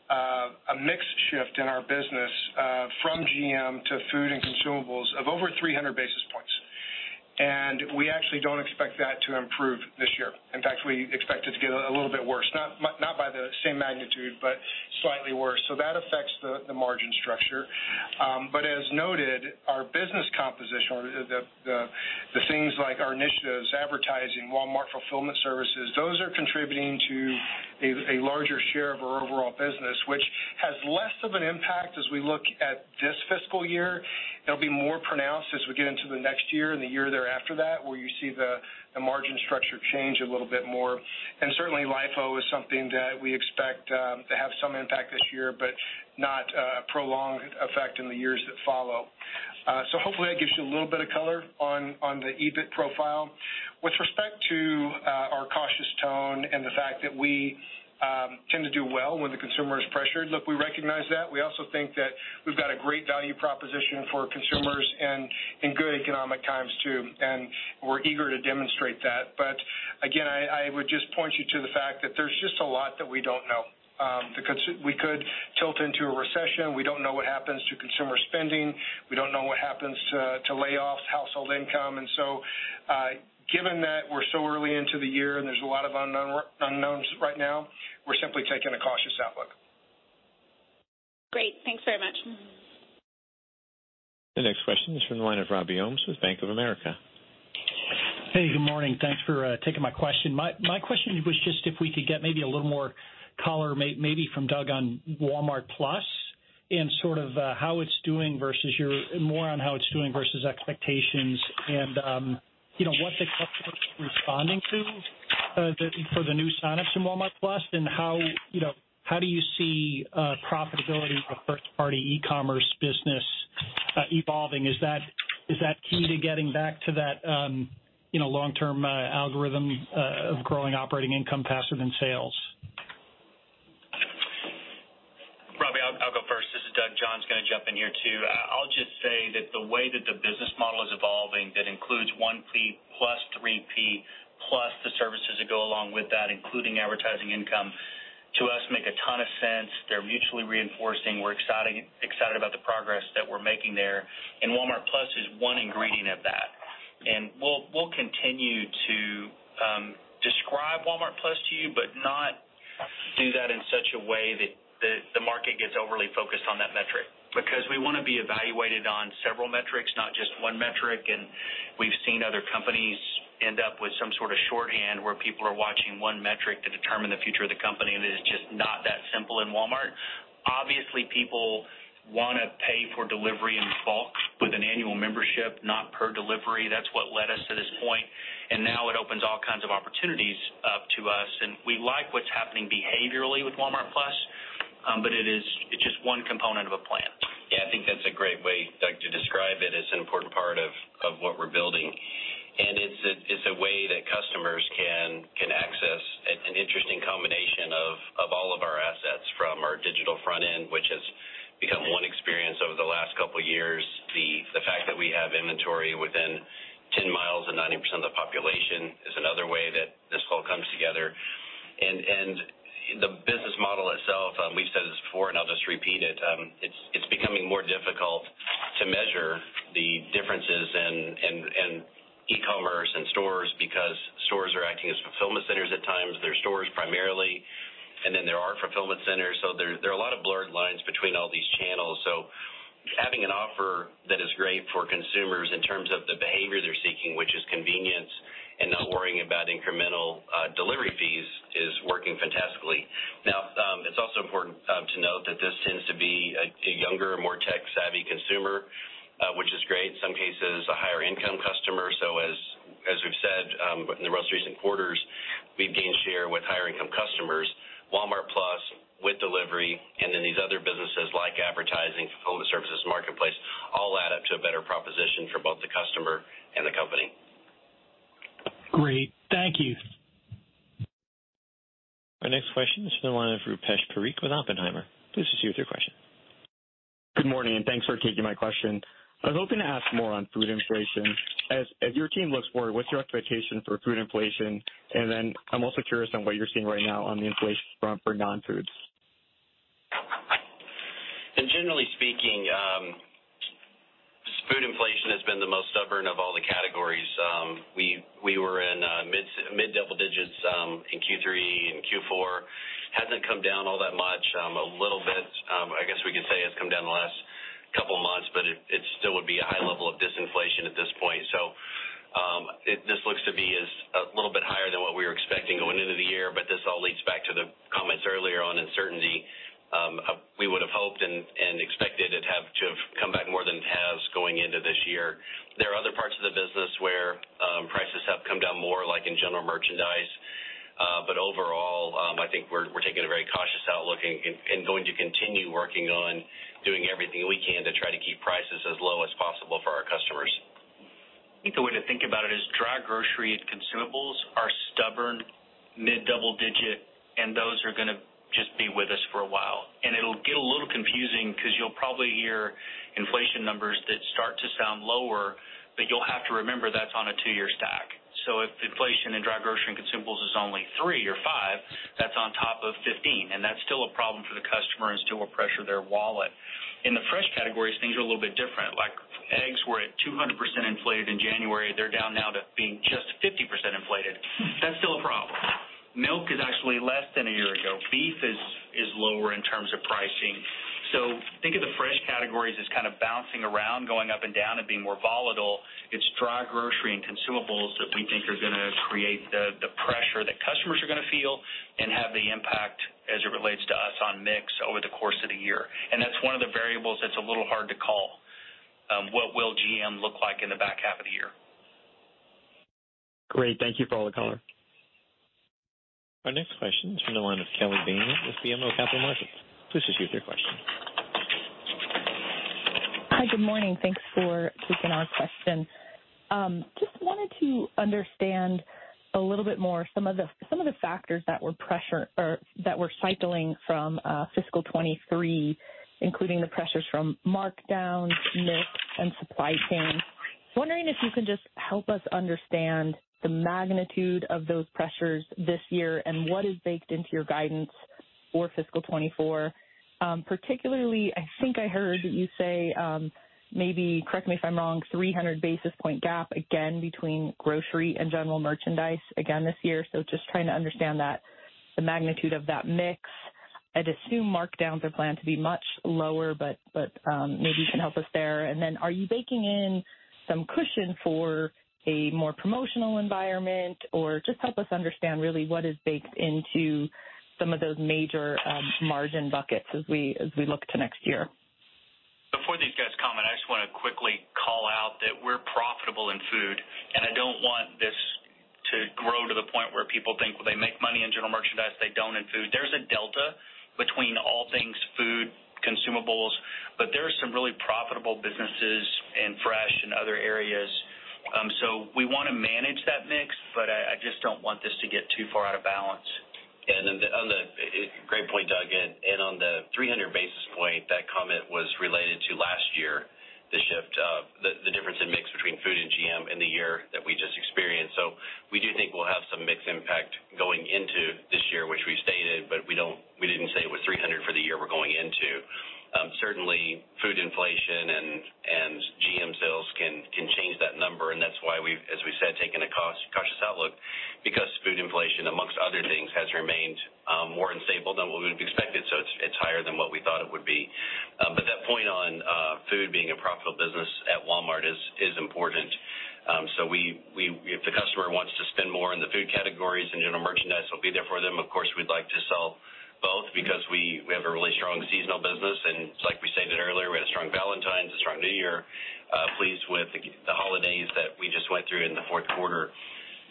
uh, a mix shift in our business uh, from GM to food and consumables of over 300 basis points and we actually don't expect that to improve this year. In fact, we expect it to get a little bit worse, not by the same magnitude, but slightly worse. So that affects the, the margin structure. Um, but as noted, our business composition, or the, things like our initiatives, advertising, Walmart fulfillment services, those are contributing to a larger share of our overall business, which has less of an impact as we look at this fiscal year It'll be more pronounced as we get into the next year and the year thereafter that, where you see the margin structure change a little bit more. And Certainly LIFO is something that we expect um, to have some impact this year, but not a prolonged effect in the years that follow. Uh, so Hopefully that gives you a little bit of color on on the EBIT profile. With respect to uh, our cautious tone and the fact that we tend to do well when the consumer is pressured. Look, we recognize that. We also think that we've got a great value proposition for consumers and in good economic times too, and we're eager to demonstrate that. But again, I, would just point you to the fact that there's just a lot that we don't know. Um, we could tilt into a recession. We don't know what happens to consumer spending. We don't know what happens to, to layoffs, household income, and so uh, given that we're so early into the year and there's a lot of unknowns right now, we're simply taking a cautious outlook. Great. Thanks very much. The next question is from the line of Robbie Ohmes with Bank of America. Hey, good morning. Thanks for uh, taking my question. My my question was just if we could get maybe a little more color, maybe from Doug on Walmart Plus and sort of how it's doing versus your more on how it's doing versus expectations and what the customer is responding to uh, for the new signups in Walmart+, and how you know, how do you see uh, profitability of first-party e-commerce business uh, evolving? Is that is that key to getting back to that um, you know, long-term algorithm of growing operating income faster than sales? Robbie, I'll go first. John's going to jump in here, too. I'll just say that the way that the business model is evolving, that includes 1P plus 3P, plus the services that go along with that, including advertising income, to us, make a ton of sense. They're mutually reinforcing. We're excited about the progress that we're making there. And Walmart+ is one ingredient of that. And we'll continue to um, describe Walmart+ to you, but not do that in such a way that the market gets overly focused on that metric. Because we want to be evaluated on several metrics, not just one metric. And we've seen other companies end up with some sort of shorthand where people are watching one metric to determine the future of the company, and it is just not that simple in Walmart. Obviously, people want to pay for delivery in bulk with an annual membership, not per delivery. That's what led us to this point. And now it opens all kinds of opportunities up to us. And we like what's happening behaviorally with Walmart+, Um, but it's it's just one component of a plan. Yeah, I think that's a great way, Doug, to describe it. It's an important part of what we're building. And it's a way that customers can access an interesting combination of all of our assets from our digital front end, which has become one experience over the last couple of years. The fact that we have inventory within 10 miles of 90% of the population is another way that this all comes together. The business model itself, um, we've said this before, and I'll just repeat it. Um, it's becoming more difficult to measure the differences in e-commerce and stores because stores are acting as fulfillment centers at times. They're stores primarily, and then there are fulfillment centers. So there there are a lot of blurred lines between all these channels. Having an offer that is great for consumers in terms of the behavior they're seeking, which is convenience and not worrying about incremental uh, delivery fees, is working fantastically. Now, um, it's also important um, to note that this tends to be a younger, more tech-savvy consumer, uh, which is great. In some cases, a higher income customer. So as as we've said um, in the most recent quarters, we've gained share with higher income customers. Walmart+ with delivery, and then these other businesses like advertising, fulfillment services, Marketplace, all add up to a better proposition for both the customer and the company. Great. Thank you. Our next question is from the line of Rupesh Parikh with Oppenheimer. Please proceed with your question. Good morning, and thanks for taking my question. I was hoping to ask more on food inflation. As your team looks forward, what's your expectation for food inflation? And then I'm also curious on what you're seeing right now on the inflation front for non-foods. And generally speaking, um, food inflation has been the most stubborn of all the categories. Um, we were in uh, mid double digits um, in Q3 and Q4. Hasn't come down all that much. A little bit, I guess we could say, has come down the last couple of months, but it still would be a high level of disinflation at this point. So this looks to be a little bit higher than what we were expecting going into the year, but this all leads back to the comments earlier on uncertainty. We would have hoped and and expected it to have come back more than it has going into this year. There are other parts of the business where um, prices have come down more, like in general merchandise. Uh, but overall, um, I think we're we're taking a very cautious outlook and going to continue working on doing everything we can to try to keep prices as low as possible for our customers. I think the way to think about it is dry grocery and consumables are stubborn, mid double digit, and those are going to just be with us for a while. And it'll get a little confusing because you'll probably hear inflation numbers that start to sound lower, but you'll have to remember that's on a two-year stack. So if inflation in dry grocery and consumables is only three or five, that's on top of 15, and that's still a problem for the customer and still will pressure their wallet. In the fresh categories, things are a little bit different. Like eggs were at 200% inflated in January. They're down now to being just 50% inflated. That's still a problem. Milk is actually less than a year ago. Beef is lower in terms of pricing. So think of the fresh categories as kind of bouncing around, going up and down, and being more volatile. It's dry grocery and consumables that we think are going to create the, pressure that customers are going to feel and have the impact as it relates to us on mix over the course of the year. And that's one of the variables that's a little hard to call. Um, what will GM look like in the back half of the year? Great. Thank you for all the color. Our next question is from the line of Kelly Bania with BMO Capital Markets. Please proceed with your question. Hi, good morning. Thanks for taking our question. Um, just wanted to understand a little bit more some of the factors that were pressure or that were cycling from uh, fiscal 23, including the pressures from markdowns, mix, and supply chain. Wondering if you can just help us understand the magnitude of those pressures this year and what is baked into your guidance for fiscal 24. Um, particularly, I think I heard that you say, um, maybe, correct me if I'm wrong, 300 basis point gap again between grocery and general merchandise again this year. So just trying to understand that, the magnitude of that mix. I'd assume markdowns are planned to be much lower, but um, maybe you can help us there. And then are you baking in some cushion for a more promotional environment? Or just help us understand really what is baked into some of those major um, margin buckets as we look to next year. Before these guys comment, I just want to quickly call out that we're profitable in food, and I don't want this to grow to the point where people think, well, they make money in general merchandise, they don't in food. There's a delta between all things food, consumables, but there are some really profitable businesses in fresh and other areas. Um, so we want to manage that mix, but I, just don't want this to get too far out of balance. And on the great point, Doug. And on the 300 basis point, that comment was related to last year, the shift, the difference in mix between food and GM in the year that we just experienced. So we do think we'll have some mix impact going into this year, which we stated, but we don't we didn't say it was 300 for the year we're going into. Um, certainly, food inflation and GM sales can change that number, and that's why we've, as we said, taken a cautious outlook because food inflation, amongst other things, has remained um, more unstable than what we would have expected. So it's higher than what we thought it would be. Um, but that point on uh, food being a profitable business at Walmart is important. So we we if the customer wants to spend more in the food categories and general merchandise, we'll be there for them. Of course, we'd like to sell both because we we have a really strong seasonal business, and like we stated earlier, we had a strong Valentine's, a strong New Year. Uh, pleased with the holidays that we just went through in the fourth quarter.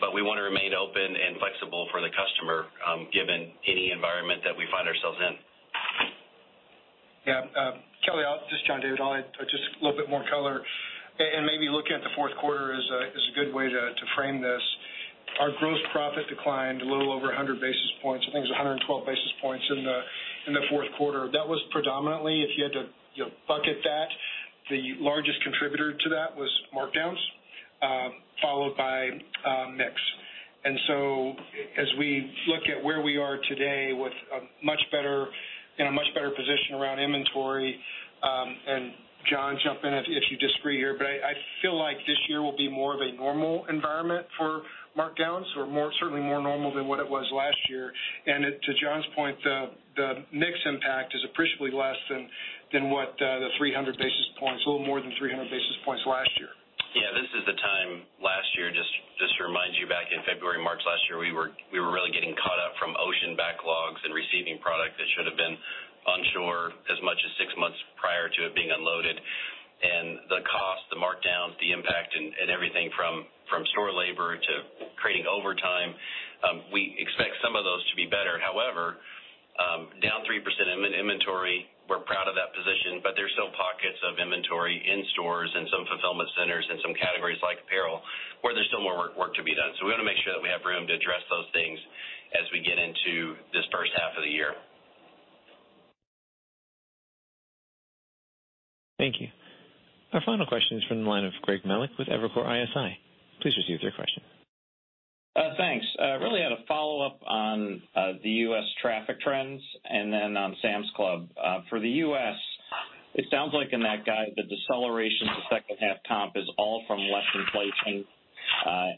But we want to remain open and flexible for the customer, um, given any environment that we find ourselves in. Yeah. Uh, Kelly, this is John David. I'll add just a little bit more color. And maybe looking at the fourth quarter is a good way to frame this. Our gross profit declined a little over 100 basis points. I think it was 112 basis points in the in the fourth quarter. That was predominantly, if you had to you know, bucket that, the largest contributor to that was markdowns, uh, followed by uh, mix. And so, as we look at where we are today with a much better, in a much better position around inventory, um, and John, jump in if, if you disagree here, but I, I feel like this year will be more of a normal environment for markdowns, or more certainly more normal than what it was last year. And to John's point, the mix impact is appreciably less than than what uh, the 300 basis points, a little more than 300 basis points last year. Yeah, this is the time last year. Just just to remind you, back in February, March last year, we were we were really getting caught up from ocean backlogs and receiving product that should have been onshore as much as six months prior to it being unloaded. And the cost, the markdowns, the impact, and everything from from store labor to creating overtime. Um, we expect some of those to be better. However, um, down 3% in inventory, we're proud of that position, but there's still pockets of inventory in stores and some fulfillment centers and some categories like apparel where there's still more work, work to be done. So we want to make sure that we have room to address those things as we get into this first half of the year. Thank you. Our final question is from the line of Greg Melich with Evercore ISI. Please proceed with your question. Uh, thanks. Uh, really had a follow-up on uh, the U.S. traffic trends and then on Sam's Club. For the U.S., it sounds like in that guide, the deceleration to second half comp is all from less inflation,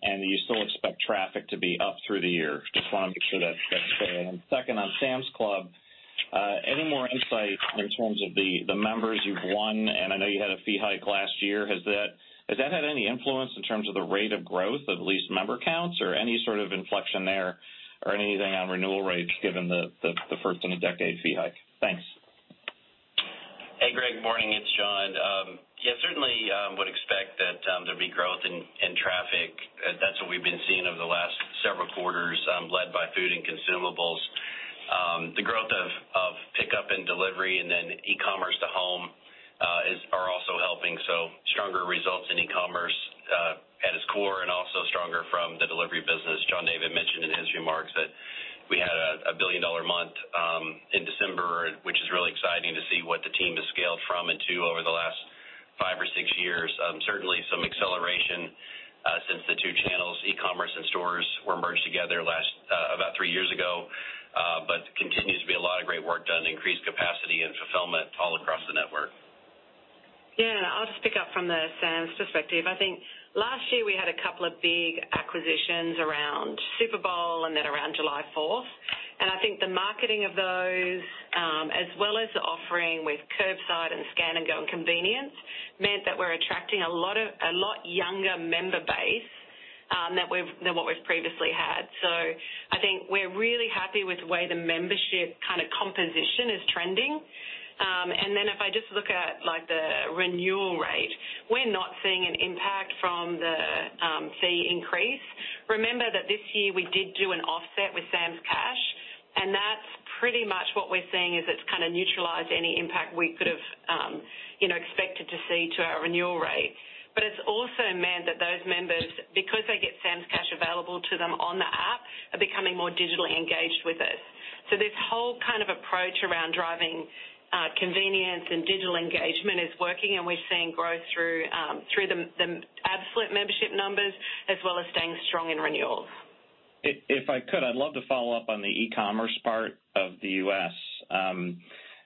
and you still expect traffic to be up through the year. Just want to make sure that's. And second, on Sam's Club, any more insight in terms of the members you've won? And I know you had a fee hike last year. Has that had any influence in terms of the rate of growth of least member counts or any sort of inflection there or anything on renewal rates given the the, the first in a decade fee hike? Thanks. Hey, Greg. Morning. It's John. Um, Yeah, certainly um, would expect that um, there'd be growth in in traffic. That's what we've been seeing over the last several quarters, led by food and consumables. The growth of, of pickup and delivery and then e-commerce to home Uh, are also helping. So stronger results in e-commerce uh, at its core and also stronger from the delivery business. John David mentioned in his remarks that we had a billion-dollar month um, in December, which is really exciting to see what the team has scaled from and to over the last five or six years. Um, certainly some acceleration uh, since the two channels, e-commerce and stores, were merged together last about three years ago. Uh but continues to be a lot of great work done to increase capacity and fulfillment all across the network. Yeah, I'll just pick up from the Sam's perspective. I think last year we had a couple of big acquisitions around Super Bowl and then around July 4th. I think the marketing of those, um, as well as the offering with curbside and Scan & Go and convenience, meant that we're attracting a lot of a lot younger member base um, than what we've previously had. So I think we're really happy with the way the membership kind of composition is trending. If I just look at like the renewal rate, we're not seeing an impact from the fee increase. Remember that this year we did do an offset with Sam's Cash, and that's pretty much what we're seeing is it's kind of neutralized any impact we could have um you know expected to see to our renewal rate. But it's also meant that those members, because they get Sam's Cash available to them on the app, are becoming more digitally engaged with us. So this whole kind of approach around driving convenience and digital engagement is working, and we're seeing growth through through the absolute membership numbers as well as staying strong in renewals. If I could, I'd love to follow up on the e-commerce part of the U.S. Um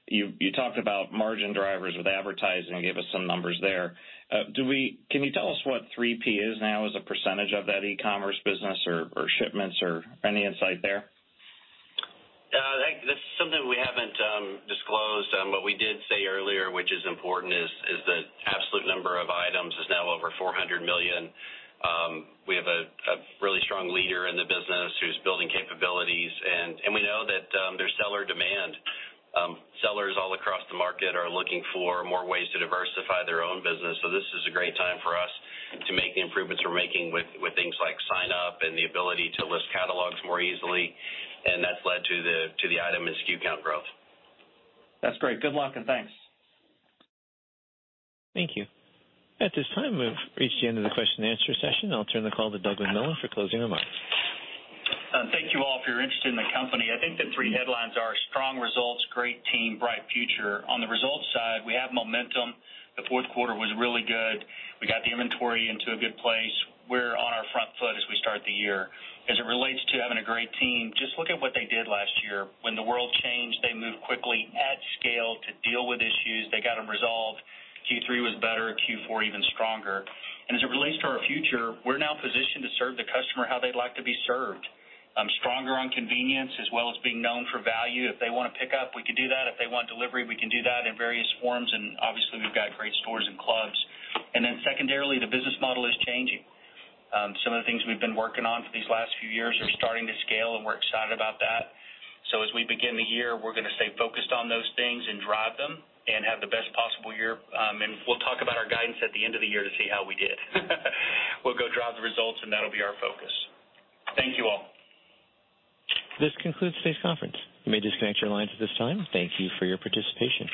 you you talked about margin drivers with advertising gave us some numbers there. Uh do we can you tell us what 3P is now as a percentage of that e-commerce business or shipments or any insight there? Uh, that's something we haven't um, disclosed. Um, what we did say earlier, which is important, is is the absolute number of items is now over 400 million. Um, we have a really strong leader in the business who's building capabilities, and we know that there's seller demand. Sellers all across the market are looking for more ways to diversify their own business. So this is a great time for us to make the improvements we're making with things like sign up and the ability to list catalogs more easily, and that's led to the to the item and SKU count growth. That's great. Good luck, and thanks. Thank you. At this time, we've reached the end of the question and answer session. I'll turn the call to Doug McMillon for closing remarks. Uh, thank you all for your interest in the company. I think the three headlines are strong results, great team, bright future. On the results side, we have momentum. The fourth quarter was really good. We got the inventory into a good place. We're on our front foot as we start the year. As it relates to having a great team, just look at what they did last year. When the world changed, they moved quickly at scale to deal with issues. They got them resolved. Q3 was better, Q4 even stronger. And As it relates to our future, we're now positioned to serve the customer how they'd like to be served. Um, stronger on convenience as well as being known for value. If they want to pick up, we can do that. If they want delivery, we can do that in various forms, and obviously, we've got great stores and clubs. And then secondarily, the business model is changing. Some of the things we've been working on for these last few years are starting to scale, and we're excited about that. So as we begin the year, we're going to stay focused on those things and drive them and have the best possible year. Um, and we'll talk about our guidance at the end of the year to see how we did. We'll go drive the results, and that'll be our focus. Thank you all. This concludes today's conference. You may disconnect your lines at this time. Thank you for your participation.